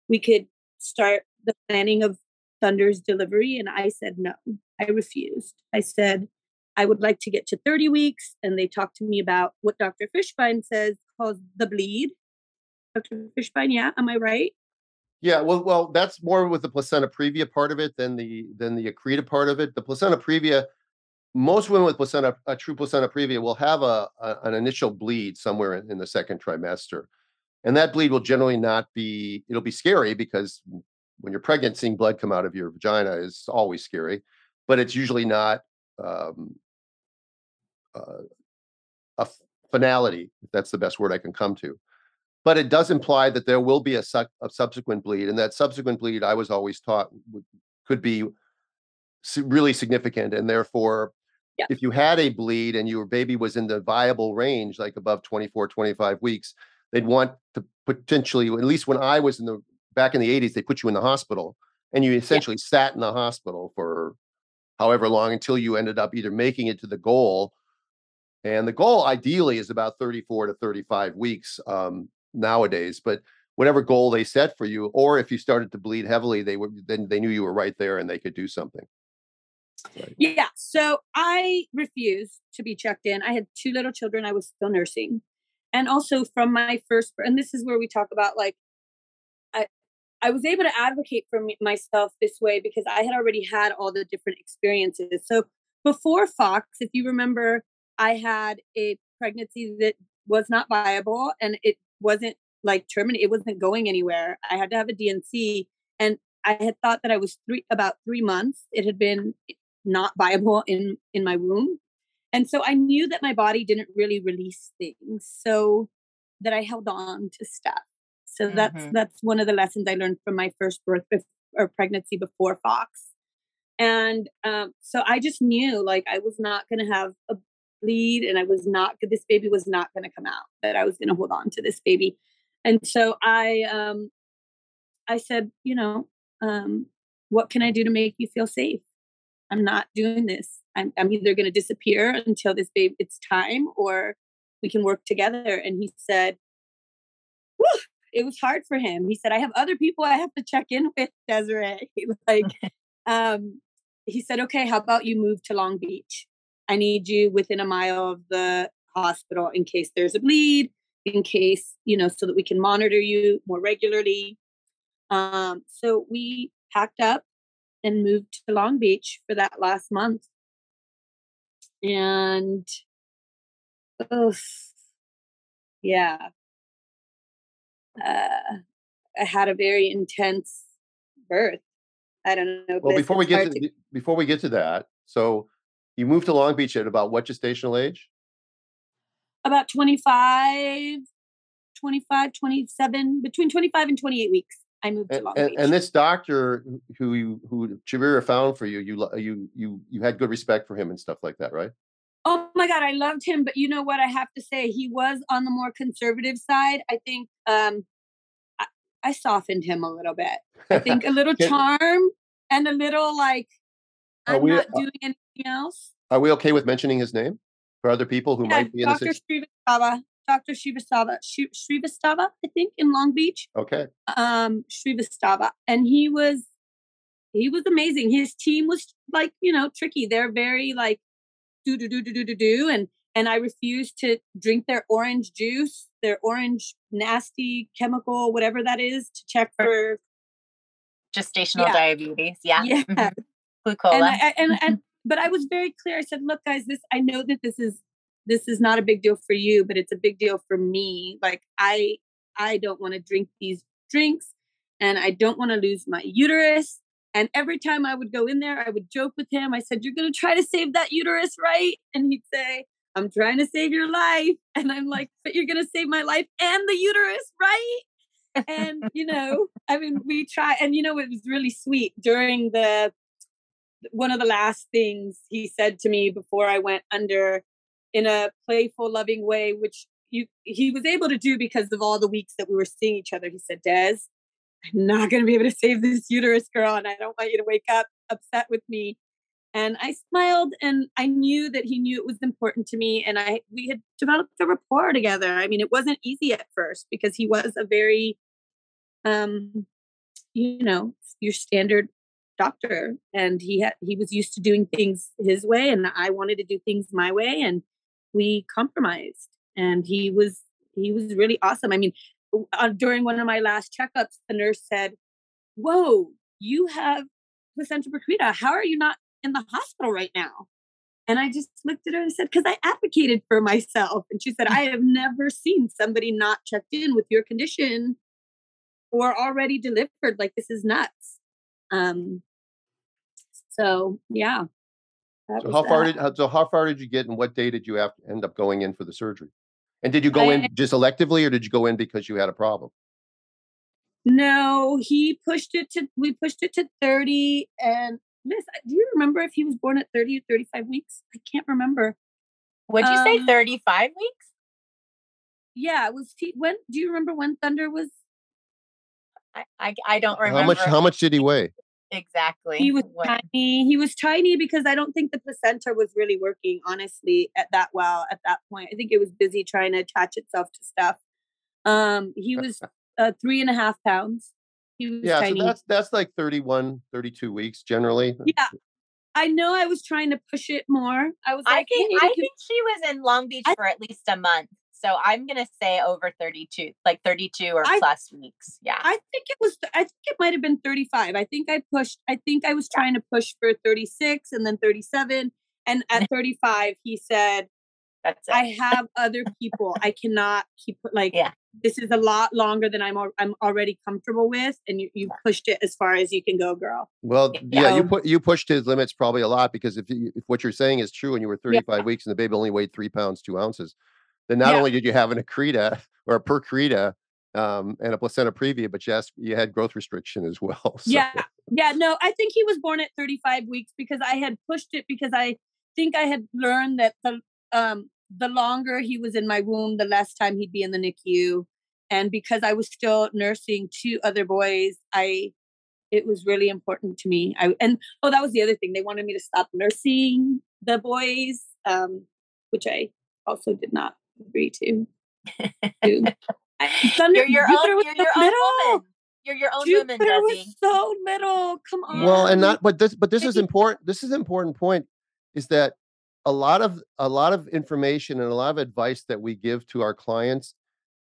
we could start the planning of Thunder's delivery. And I said no, I refused. I said, I would like to get to 30 weeks. And they talked to me about what Dr. Fishbein says calls the bleed. Dr. Fishbein, yeah, am I right? Yeah, well, well, that's more with the placenta previa part of it than the than the accreta part of it. The placenta previa most women with placenta, a true placenta previa, will have a, a an initial bleed somewhere in, in, the second trimester, and that bleed will generally not be. It'll be scary because when you're pregnant, seeing blood come out of your vagina is always scary, but it's usually not um, uh, a finality. If that's the best word I can come to. But it does imply that there will be a, su- a subsequent bleed, and that subsequent bleed, I was always taught, would, could be really significant, and therefore yeah. if you had a bleed and your baby was in the viable range, like above 24, 25 weeks, they'd want to potentially, at least when I was in the back in the 80s, they put you in the hospital and you essentially yeah. sat in the hospital for however long until you ended up either making it to the goal. And the goal ideally is about 34 to 35 weeks um, nowadays, but whatever goal they set for you, or if you started to bleed heavily, they would then they knew you were right there and they could do something. Right. Yeah. So I refused to be checked in. I had two little children. I was still nursing. And also from my first, and this is where we talk about like, I was able to advocate for me, myself this way because I had already had all the different experiences. So before Fox, if you remember, I had a pregnancy that was not viable and it wasn't like terminated, it wasn't going anywhere. I had to have a D&C. And I had thought that I was three about three months. It had been not viable in in my womb and so i knew that my body didn't really release things so that i held on to stuff so mm-hmm. that's that's one of the lessons i learned from my first birth or pregnancy before fox and um, so i just knew like i was not going to have a bleed and i was not this baby was not going to come out that i was going to hold on to this baby and so i um i said you know um what can i do to make you feel safe I'm not doing this. I'm, I'm either going to disappear until this baby, it's time, or we can work together. And he said, it was hard for him. He said, I have other people I have to check in with, Desiree. like, um, he said, okay, how about you move to Long Beach? I need you within a mile of the hospital in case there's a bleed, in case, you know, so that we can monitor you more regularly. Um, so we packed up and moved to Long Beach for that last month. And oh, yeah. Uh, I had a very intense birth. I don't know. Well, before we get to, to, before we get to that, so you moved to Long Beach at about what gestational age? About 25, 25, 27, between 25 and 28 weeks. I moved and, to Long and, Beach. And this doctor who you who Chavira found for you, you you you you had good respect for him and stuff like that, right? Oh my God, I loved him, but you know what? I have to say, he was on the more conservative side. I think um, I, I softened him a little bit. I think a little charm and a little like I'm we, not uh doing anything else. Are we okay with mentioning his name for other people who yeah, might be in Dr. this? Dr. Dr. Shrivastava, Shrivastava, I think, in Long Beach. Okay. Um, Shrivastava, and he was he was amazing. His team was like you know tricky. They're very like do do do do do do do, and and I refused to drink their orange juice, their orange nasty chemical, whatever that is, to check for gestational yeah. diabetes. Yeah, yeah, mm-hmm. glucola. And, I, and and but I was very clear. I said, look, guys, this I know that this is this is not a big deal for you but it's a big deal for me like i i don't want to drink these drinks and i don't want to lose my uterus and every time i would go in there i would joke with him i said you're going to try to save that uterus right and he'd say I'm trying to save your life. And I'm like, but you're going to save my life and the uterus, right? and you know, I mean, we try, and you know, it was really sweet during the one of the last things he said to me before I went under in a playful, loving way, which you he was able to do because of all the weeks that we were seeing each other. He said, Des, I'm not going to be able to save this uterus, girl, and I don't want you to wake up upset with me. And I smiled, and I knew that he knew it was important to me, and I we had developed a rapport together. I mean, it wasn't easy at first because he was a very, um, you know, your standard doctor, and he had he was used to doing things his way, and I wanted to do things my way, and we compromised. And he was he was really awesome. I mean, uh, during one of my last checkups, the nurse said, "Whoa, you have placenta previta. How are you not in the hospital right now?" And I just looked at her and said, "Because I advocated for myself." And she said, "I have never seen somebody not checked in with your condition or already delivered. Like this is nuts." Um. So yeah. So how far did so how far did you get, and what day did you have to end up going in for the surgery? And did you go I, in just electively, or did you go in because you had a problem? No, he pushed it to. We pushed it to thirty. And Miss, do you remember if he was born at thirty or thirty-five weeks? I can't remember. Would you um, say thirty-five weeks? Yeah, it was. He, when do you remember when Thunder was? I, I, I don't remember. How much? How much did he weigh? Exactly. He was what? tiny. He was tiny because I don't think the placenta was really working, honestly, at that well at that point. I think it was busy trying to attach itself to stuff. Um, he was uh, three and a half pounds. He was yeah, tiny. so that's that's like 31, 32 weeks generally. Yeah. I know I was trying to push it more. I was I like, think hey, I think she was in Long Beach I, for at least a month. So I'm gonna say over 32, like 32 or I, plus weeks. Yeah. I think it was I think it might have been 35. I think I pushed, I think I was trying to push for 36 and then 37. And at 35, he said, That's it. I have other people. I cannot keep like yeah. this is a lot longer than I'm I'm already comfortable with. And you, you pushed it as far as you can go, girl. Well, yeah, yeah you put you pushed his limits probably a lot because if, you, if what you're saying is true and you were 35 yeah. weeks and the baby only weighed three pounds, two ounces then not yeah. only did you have an accreta or a percreta um, and a placenta previa, but yes, you had growth restriction as well. So. Yeah, yeah. No, I think he was born at 35 weeks because I had pushed it because I think I had learned that the um, the longer he was in my womb, the less time he'd be in the NICU, and because I was still nursing two other boys, I it was really important to me. I and oh, that was the other thing. They wanted me to stop nursing the boys, um, which I also did not agree to. Thunder, you're your own, you're your own woman. You're your own Jupiter woman, Desi. was so little. Come on. Well, and not, but this, but this is important. This is important point is that a lot of a lot of information and a lot of advice that we give to our clients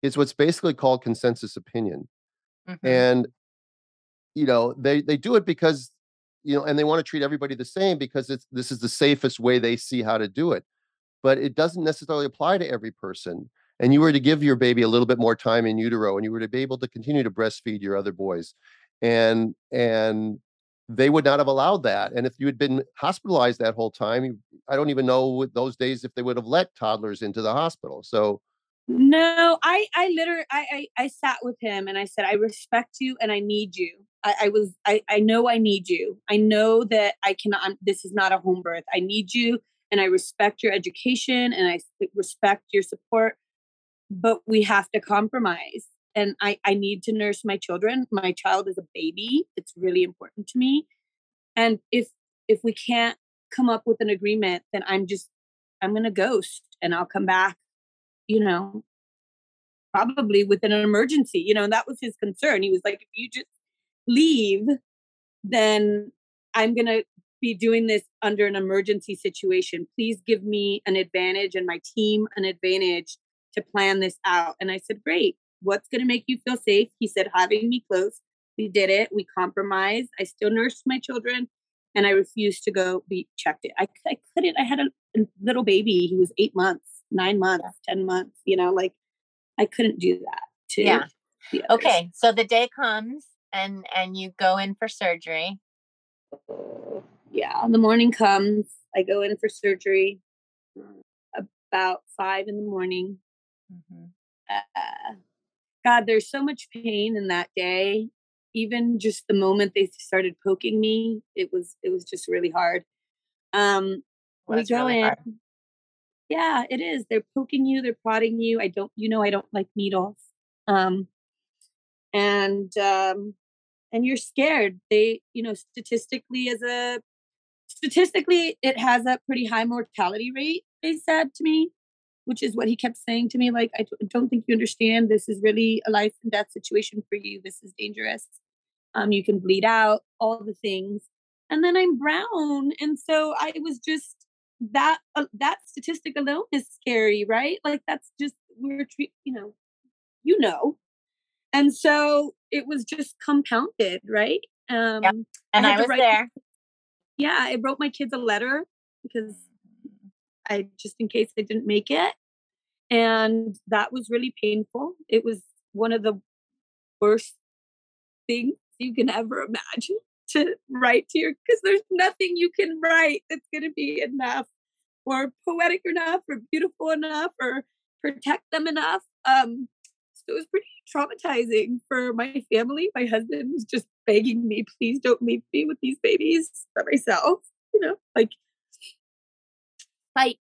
is what's basically called consensus opinion, mm-hmm. and you know they they do it because you know, and they want to treat everybody the same because it's this is the safest way they see how to do it but it doesn't necessarily apply to every person. And you were to give your baby a little bit more time in utero, and you were to be able to continue to breastfeed your other boys, and and they would not have allowed that. And if you had been hospitalized that whole time, I don't even know those days if they would have let toddlers into the hospital. So no, I I literally I, I I, sat with him and I said, I respect you and I need you. I, I was I I know I need you. I know that I cannot. I'm, this is not a home birth. I need you and I respect your education and I respect your support, but we have to compromise. And I, I need to nurse my children. My child is a baby. It's really important to me. And if if we can't come up with an agreement, then I'm just I'm gonna ghost and I'll come back, you know, probably with an emergency. You know, and that was his concern. He was like, if you just leave, then I'm gonna be doing this under an emergency situation. Please give me an advantage and my team an advantage to plan this out. And I said, Great. What's going to make you feel safe? He said, Having me close. We did it. We compromised. I still nursed my children and I refused to go be checked it. I, I couldn't. I had a, a little baby. He was eight months, nine months, 10 months, you know, like I couldn't do that. To yeah. Okay. So the day comes and and you go in for surgery yeah, the morning comes. I go in for surgery. Uh, about five in the morning. Mm-hmm. Uh, God, there's so much pain in that day. Even just the moment they started poking me, it was it was just really hard. Um, well, we go really in. Hard. Yeah, it is. They're poking you. They're prodding you. I don't. You know, I don't like needles. Um, and um, and you're scared. They, you know, statistically, as a statistically, it has a pretty high mortality rate. They said to me, which is what he kept saying to me. Like, I don't think you understand. This is really a life and death situation for you. This is dangerous. Um, you can bleed out, all the things. And then I'm brown, and so I was just that. Uh, that statistic alone is scary, right? Like that's just we're treat. You know, you know. And so it was just compounded, right? Um, yep. And I, I was there. Yeah, I wrote my kids a letter because I just in case they didn't make it. And that was really painful. It was one of the worst things you can ever imagine to write to your because there's nothing you can write that's going to be enough or poetic enough or beautiful enough or protect them enough um so it was pretty traumatizing for my family my husband was just begging me please don't leave me with these babies by myself you know like fight,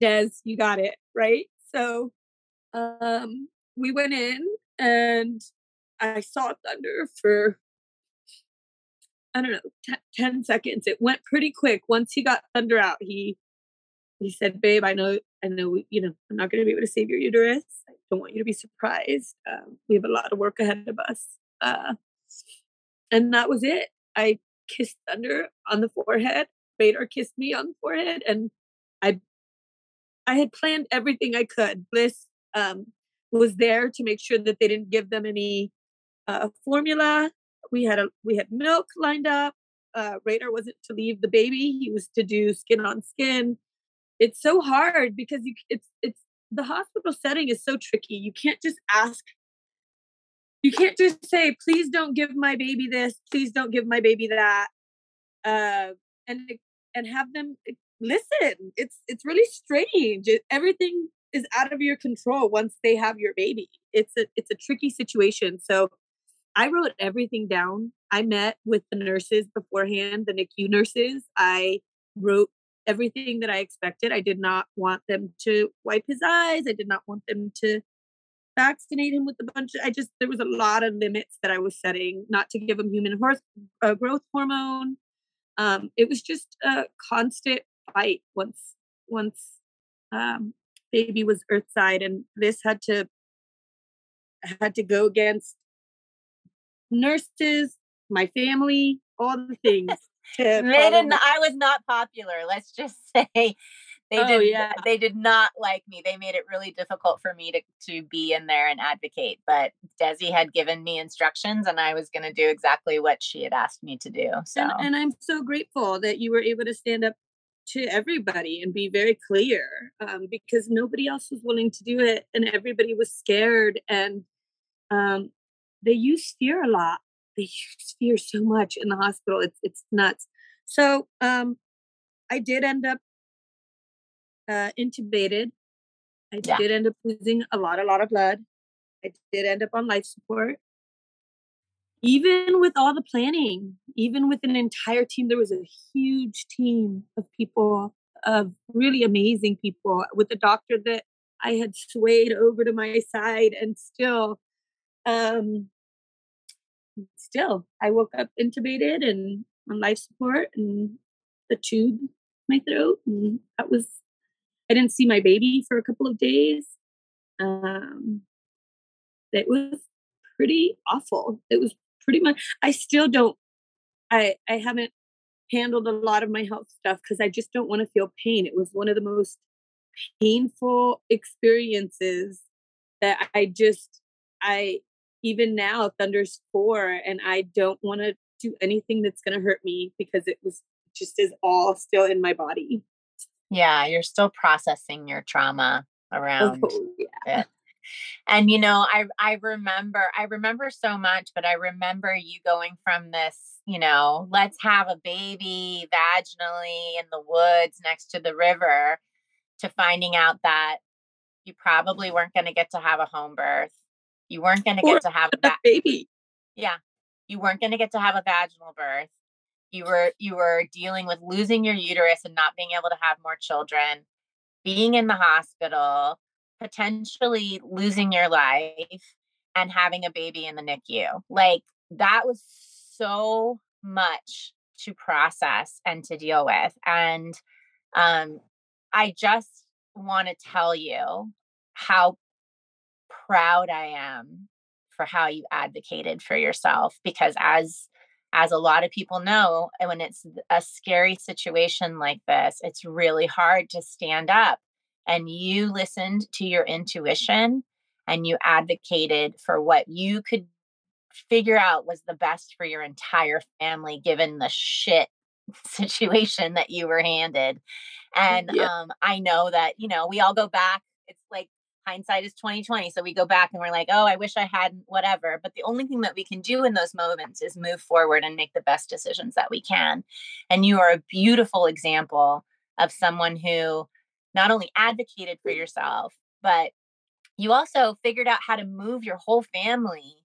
Des, you got it, right? So um we went in and I saw thunder for I don't know, t- 10 seconds. It went pretty quick. Once he got thunder out, he he said, "Babe, I know, I know, you know, I'm not going to be able to save your uterus. I don't want you to be surprised. Um, we have a lot of work ahead of us." Uh, and that was it. I kissed Thunder on the forehead. Radar kissed me on the forehead, and I I had planned everything I could. Bliss um, was there to make sure that they didn't give them any uh, formula. We had a we had milk lined up. Uh, Radar wasn't to leave the baby; he was to do skin on skin. It's so hard because you it's it's the hospital setting is so tricky. You can't just ask. You can't just say, "Please don't give my baby this. Please don't give my baby that," uh, and and have them listen it's it's really strange it, everything is out of your control once they have your baby it's a it's a tricky situation so i wrote everything down i met with the nurses beforehand the nicu nurses i wrote everything that i expected i did not want them to wipe his eyes i did not want them to vaccinate him with a bunch of, i just there was a lot of limits that i was setting not to give him human horse, uh, growth hormone. Um, it was just a constant fight once once um, baby was earthside and this had to had to go against nurses my family all the things they didn't i was not popular let's just say. They oh, did yeah. they did not like me. They made it really difficult for me to to be in there and advocate but desi had given me instructions and i was going to do exactly what she had asked me to do so. and, and i'm so grateful that you were able to stand up to everybody and be very clear um, because nobody else was willing to do it and everybody was scared and um, they use fear a lot they fear so much in the hospital it's it's nuts. So um, i did end up uh, intubated. I yeah. did end up losing a lot a lot of blood. I did end up on life support. Even with all the planning, even with an entire team, there was a huge team of people, of really amazing people, with a doctor that I had swayed over to my side, and still, um, still, I woke up intubated and on life support, and the tube my throat, and that was. I didn't see my baby for a couple of days. Um, it was pretty awful. It was pretty much i still don't i i haven't handled a lot of my health stuff because i just don't want to feel pain it was one of the most painful experiences that i just i even now thunder's four and i don't want to do anything that's going to hurt me because it was just is all still in my body yeah you're still processing your trauma oh, around oh, yeah. it and you know i i remember i remember so much but i remember you going from this you know let's have a baby vaginally in the woods next to the river to finding out that you probably weren't going to get to have a home birth. You weren't going to get to have that baby. Yeah. You weren't going to get to have a vaginal birth. You were you were dealing with losing your uterus and not being able to have more children, being in the hospital, potentially losing your life and having a baby in the NICU. Like that was so much to process and to deal with. And um, I just want to tell you how proud I am for how you advocated for yourself because as as a lot of people know when it's a scary situation like this it's really hard to stand up and you listened to your intuition and you advocated for what you could figure out was the best for your entire family given the shit situation that you were handed and yeah. um, i know that you know we all go back it's like hindsight is 2020 so we go back and we're like oh i wish i hadn't whatever but the only thing that we can do in those moments is move forward and make the best decisions that we can and you are a beautiful example of someone who not only advocated for yourself but you also figured out how to move your whole family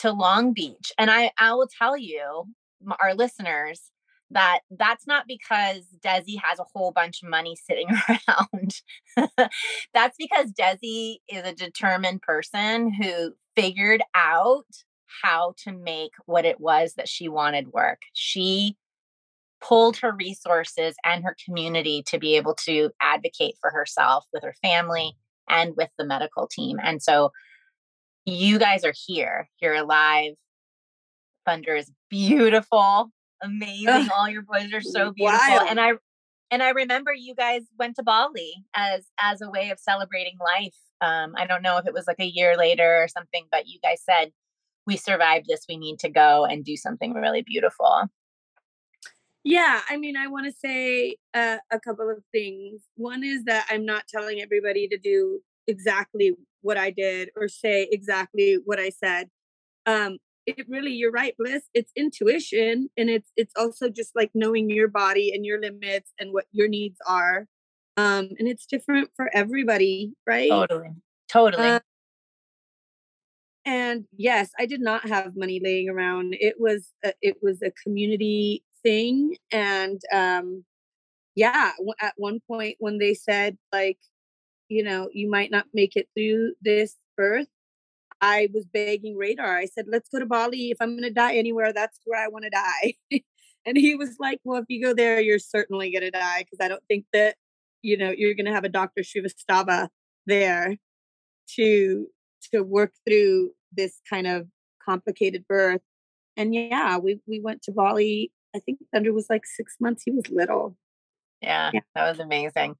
to Long Beach. And I, I will tell you, our listeners, that that's not because Desi has a whole bunch of money sitting around. that's because Desi is a determined person who figured out how to make what it was that she wanted work. She pulled her resources and her community to be able to advocate for herself with her family and with the medical team. And so you guys are here. You're alive. Thunder is beautiful, amazing. All your boys are so beautiful. Wild. And I and I remember you guys went to Bali as as a way of celebrating life. Um, I don't know if it was like a year later or something, but you guys said we survived this. We need to go and do something really beautiful. Yeah, I mean, I want to say uh, a couple of things. One is that I'm not telling everybody to do exactly what I did or say exactly what I said. Um, it really, you're right, Bliss. It's intuition, and it's it's also just like knowing your body and your limits and what your needs are. Um, and it's different for everybody, right? Totally, totally. Uh, and yes, I did not have money laying around. It was a, it was a community thing, and um, yeah, at one point when they said like you know, you might not make it through this birth. I was begging Radar. I said, let's go to Bali. If I'm going to die anywhere, that's where I want to die. and he was like, well, if you go there, you're certainly going to die because I don't think that, you know, you're going to have a Dr. Srivastava there to to work through this kind of complicated birth. And yeah, we we went to Bali. I think Thunder was like six months. He was little. Yeah, yeah. that was amazing.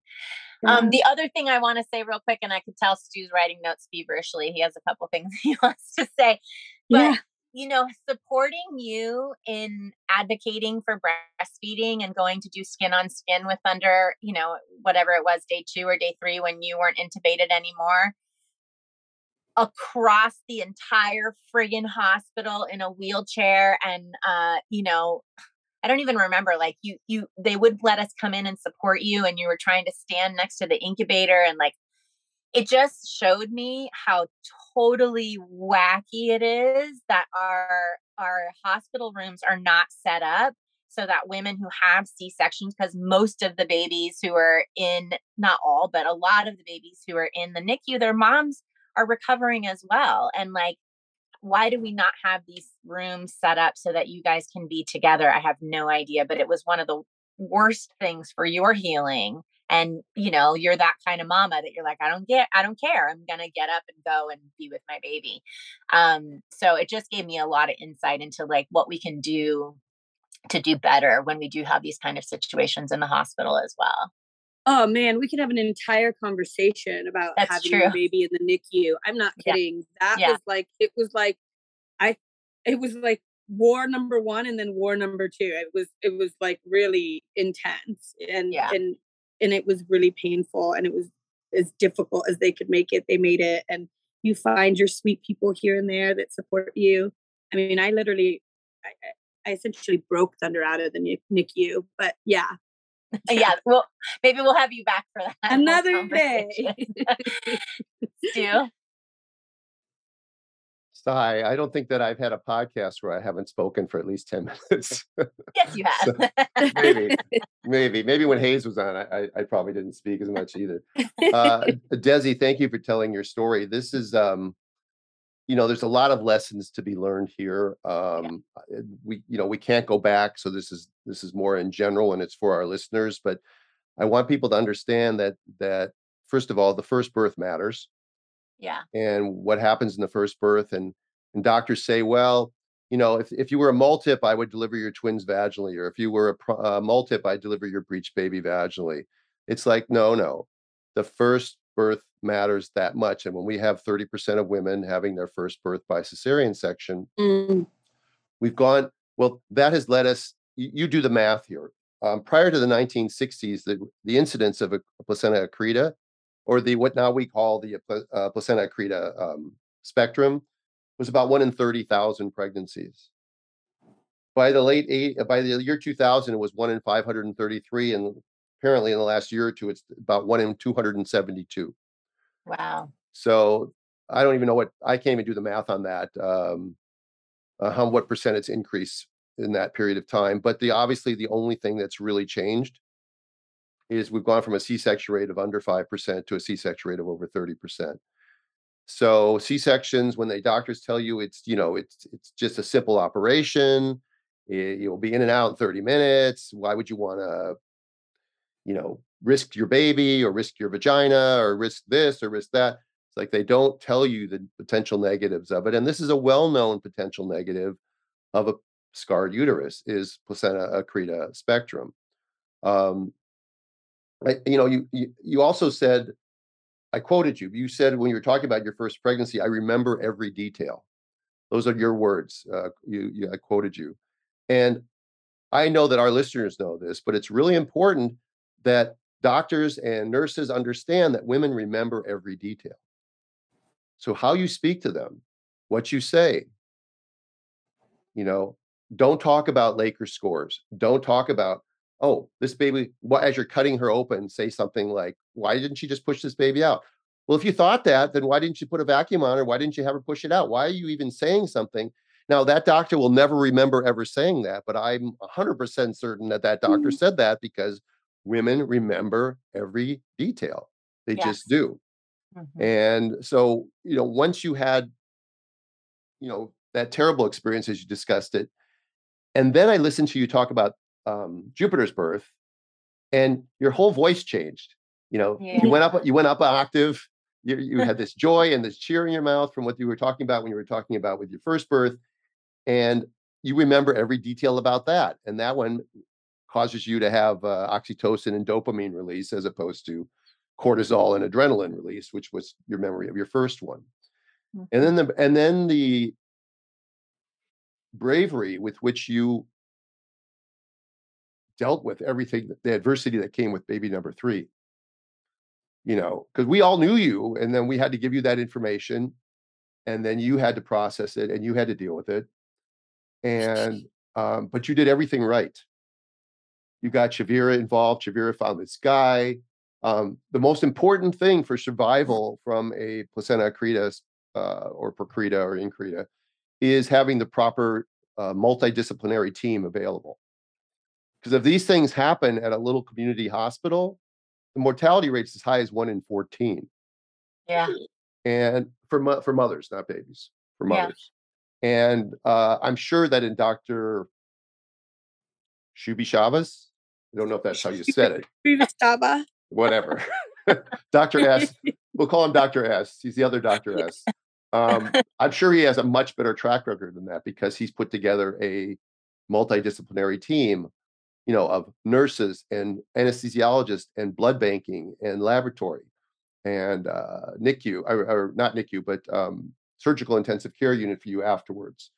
Um, the other thing I want to say real quick, and I could tell Stu's writing notes feverishly. He has a couple things he wants to say, but yeah. you know, supporting you in advocating for breastfeeding and going to do skin on skin with Thunder, you know, whatever it was, day two or day three when you weren't intubated anymore, across the entire friggin' hospital in a wheelchair, and uh, you know I don't even remember like you you they would let us come in and support you and you were trying to stand next to the incubator and like it just showed me how totally wacky it is that our our hospital rooms are not set up so that women who have C-sections because most of the babies who are in not all but a lot of the babies who are in the NICU their moms are recovering as well and like why do we not have these rooms set up so that you guys can be together? I have no idea, but it was one of the worst things for your healing. And you know, you're that kind of mama that you're like, I don't get, I don't care. I'm gonna get up and go and be with my baby. Um, so it just gave me a lot of insight into like what we can do to do better when we do have these kind of situations in the hospital as well. Oh man, we could have an entire conversation about That's having true. a baby in the NICU. I'm not kidding. Yeah. That yeah. was like it was like I it was like war number one and then war number two. It was it was like really intense and yeah. and and it was really painful and it was as difficult as they could make it. They made it and you find your sweet people here and there that support you. I mean, I literally I, I essentially broke Thunder out of the NICU, but yeah, yeah, well, maybe we'll have you back for that. Another day. Stu? Hi, I don't think that I've had a podcast where I haven't spoken for at least 10 minutes. yes, you have. so, maybe, maybe, maybe when Hayes was on, I, I probably didn't speak as much either. Uh, Desi, thank you for telling your story. This is, um, you know, there's a lot of lessons to be learned here. Um, yeah. We, you know, we can't go back. So this is, this is more in general and it's for our listeners, but I want people to understand that, that first of all, the first birth matters yeah and what happens in the first birth and and doctors say well you know if, if you were a multip i would deliver your twins vaginally or if you were a uh, multip i'd deliver your breech baby vaginally it's like no no the first birth matters that much and when we have 30% of women having their first birth by cesarean section mm. we've gone well that has led us you, you do the math here um, prior to the 1960s the, the incidence of a, a placenta accreta or the what now we call the uh, placenta accreta um, spectrum, was about one in 30,000 pregnancies. By the late eight, by the year 2000, it was one in 533, and apparently in the last year or two, it's about one in 272. Wow. So I don't even know what I can't even do the math on that. Um, uh, how what percentage increase in that period of time? But the obviously the only thing that's really changed is we've gone from a C-section rate of under 5% to a C-section rate of over 30%. So C-sections, when the doctors tell you it's, you know, it's it's just a simple operation, it, you'll be in and out in 30 minutes. Why would you want to, you know, risk your baby or risk your vagina or risk this or risk that? It's like they don't tell you the potential negatives of it. And this is a well-known potential negative of a scarred uterus is placenta accreta spectrum. Um, you know, you, you you also said, I quoted you. You said when you were talking about your first pregnancy, I remember every detail. Those are your words. Uh, you, you, I quoted you, and I know that our listeners know this, but it's really important that doctors and nurses understand that women remember every detail. So how you speak to them, what you say, you know, don't talk about Laker scores. Don't talk about oh, this baby, well, as you're cutting her open, say something like, why didn't she just push this baby out? Well, if you thought that, then why didn't you put a vacuum on her? Why didn't you have her push it out? Why are you even saying something? Now, that doctor will never remember ever saying that, but I'm 100% certain that that doctor mm-hmm. said that because women remember every detail. They yes. just do. Mm-hmm. And so, you know, once you had, you know, that terrible experience as you discussed it, and then I listened to you talk about um, Jupiter's birth, and your whole voice changed. You know, yeah. you went up, you went up an octave. You, you had this joy and this cheer in your mouth from what you were talking about when you were talking about with your first birth, and you remember every detail about that. And that one causes you to have uh, oxytocin and dopamine release as opposed to cortisol and adrenaline release, which was your memory of your first one. Mm-hmm. And then the and then the bravery with which you dealt with everything the adversity that came with baby number three you know because we all knew you and then we had to give you that information and then you had to process it and you had to deal with it and um, but you did everything right you got Chavira involved Chavira found this guy um, the most important thing for survival from a placenta accreta uh, or percreta or increta is having the proper uh, multidisciplinary team available because if these things happen at a little community hospital, the mortality rate's as high as one in 14. Yeah. And for mo- for mothers, not babies, for mothers. Yeah. And uh, I'm sure that in Dr. Shubi Shabas, I don't know if that's how you said it. Whatever. Dr. S. We'll call him Dr. S. He's the other Dr. S. Um, I'm sure he has a much better track record than that because he's put together a multidisciplinary team you know, of nurses and anesthesiologists and blood banking and laboratory and uh, NICU, or, or not NICU, but um, surgical intensive care unit for you afterwards.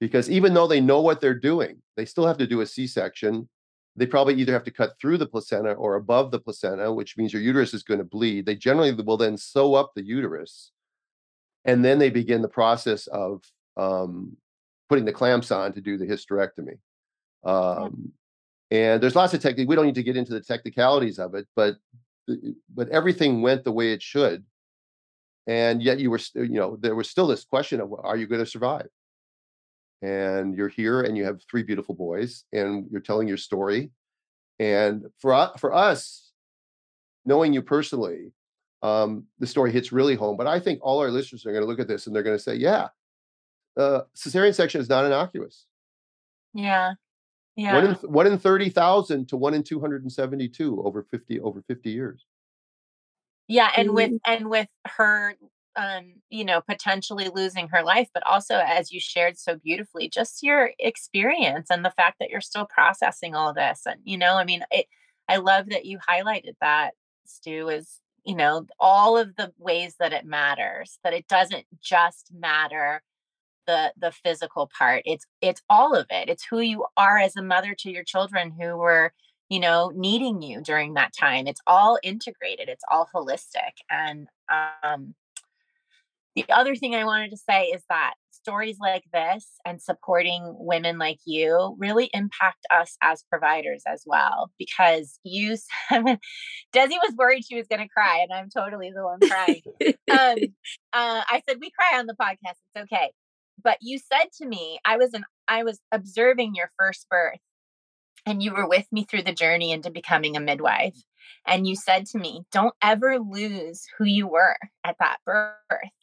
Because even though they know what they're doing, they still have to do a C section. They probably either have to cut through the placenta or above the placenta, which means your uterus is going to bleed. They generally will then sew up the uterus. And then they begin the process of um, putting the clamps on to do the hysterectomy. Um, And there's lots of technique. We don't need to get into the technicalities of it, but but everything went the way it should. And yet you were, you know, there was still this question of, are you going to survive? And you're here, and you have three beautiful boys, and you're telling your story. And for for us, knowing you personally, um, the story hits really home. But I think all our listeners are going to look at this and they're going to say, "Yeah, uh, cesarean section is not innocuous." Yeah, yeah. One in one in thirty thousand to one in two hundred and seventy-two over fifty over fifty years. Yeah, and with mm-hmm. and with her um, you know, potentially losing her life, but also as you shared so beautifully, just your experience and the fact that you're still processing all this. And, you know, I mean, it, I love that you highlighted that, Stu, is, you know, all of the ways that it matters, that it doesn't just matter the the physical part. It's it's all of it. It's who you are as a mother to your children who were you know needing you during that time it's all integrated it's all holistic and um the other thing I wanted to say is that stories like this and supporting women like you really impact us as providers as well. Because you, Desi was worried she was going to cry, and I'm totally the one crying. um, uh, I said, "We cry on the podcast. It's okay." But you said to me, "I was an I was observing your first birth, and you were with me through the journey into becoming a midwife." And you said to me, don't ever lose who you were at that birth.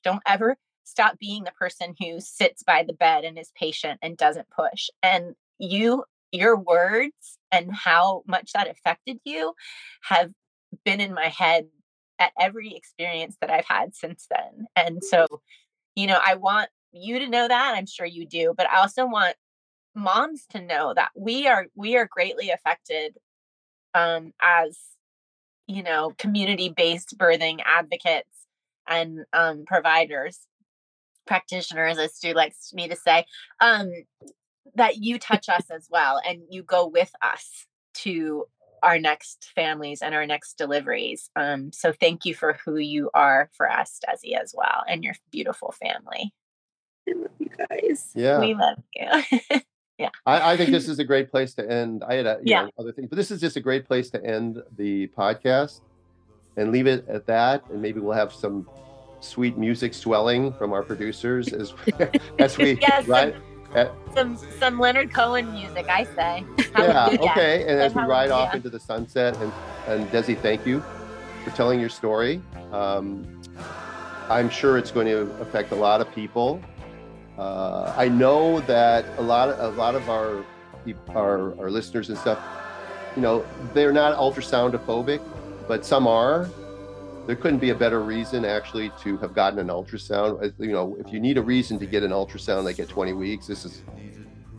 Don't ever stop being the person who sits by the bed and is patient and doesn't push. And you, your words and how much that affected you have been in my head at every experience that I've had since then. And so, you know, I want you to know that. I'm sure you do, but I also want moms to know that we are we are greatly affected um as you know, community based birthing advocates and um, providers, practitioners, as Stu likes me to say, um, that you touch us as well and you go with us to our next families and our next deliveries. Um, so thank you for who you are for us, Desi, as well, and your beautiful family. I love you guys. Yeah. We love you. yeah. I, I, think this is a great place to end. I had a, yeah. Know, other things but this is just a great place to end the podcast and leave it at that. And maybe we'll have some sweet music swelling from our producers as as we yes, right some, some, some leonard cohen music i say. Yeah okay. And as we ride off into the sunset and and desi thank you for telling your story. Um, i'm sure it's going to affect a lot of people uh, I know that a lot of a lot of our, our our listeners and stuff, you know, they're not ultrasoundophobic, but some are. There couldn't be a better reason actually to have gotten an ultrasound. You know, if you need a reason to get an ultrasound, like at 20 weeks. This is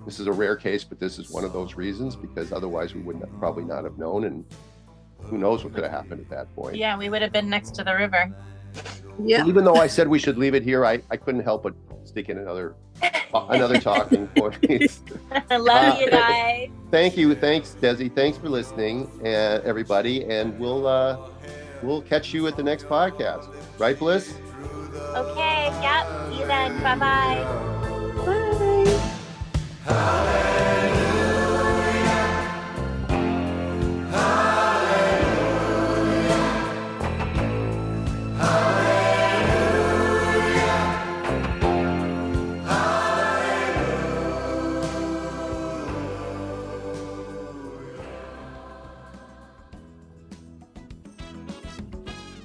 this is a rare case, but this is one of those reasons because otherwise we would not, probably not have known, and who knows what could have happened at that point. Yeah, we would have been next to the river. Yeah. Even though I said we should leave it here, I, I couldn't help but stick in another another talking point. I love uh, you guys. Thank you, thanks, Desi. Thanks for listening, uh, everybody, and we'll uh, we'll catch you at the next podcast. Right, Bliss? Okay. Yep. See you then. Bye-bye. Bye.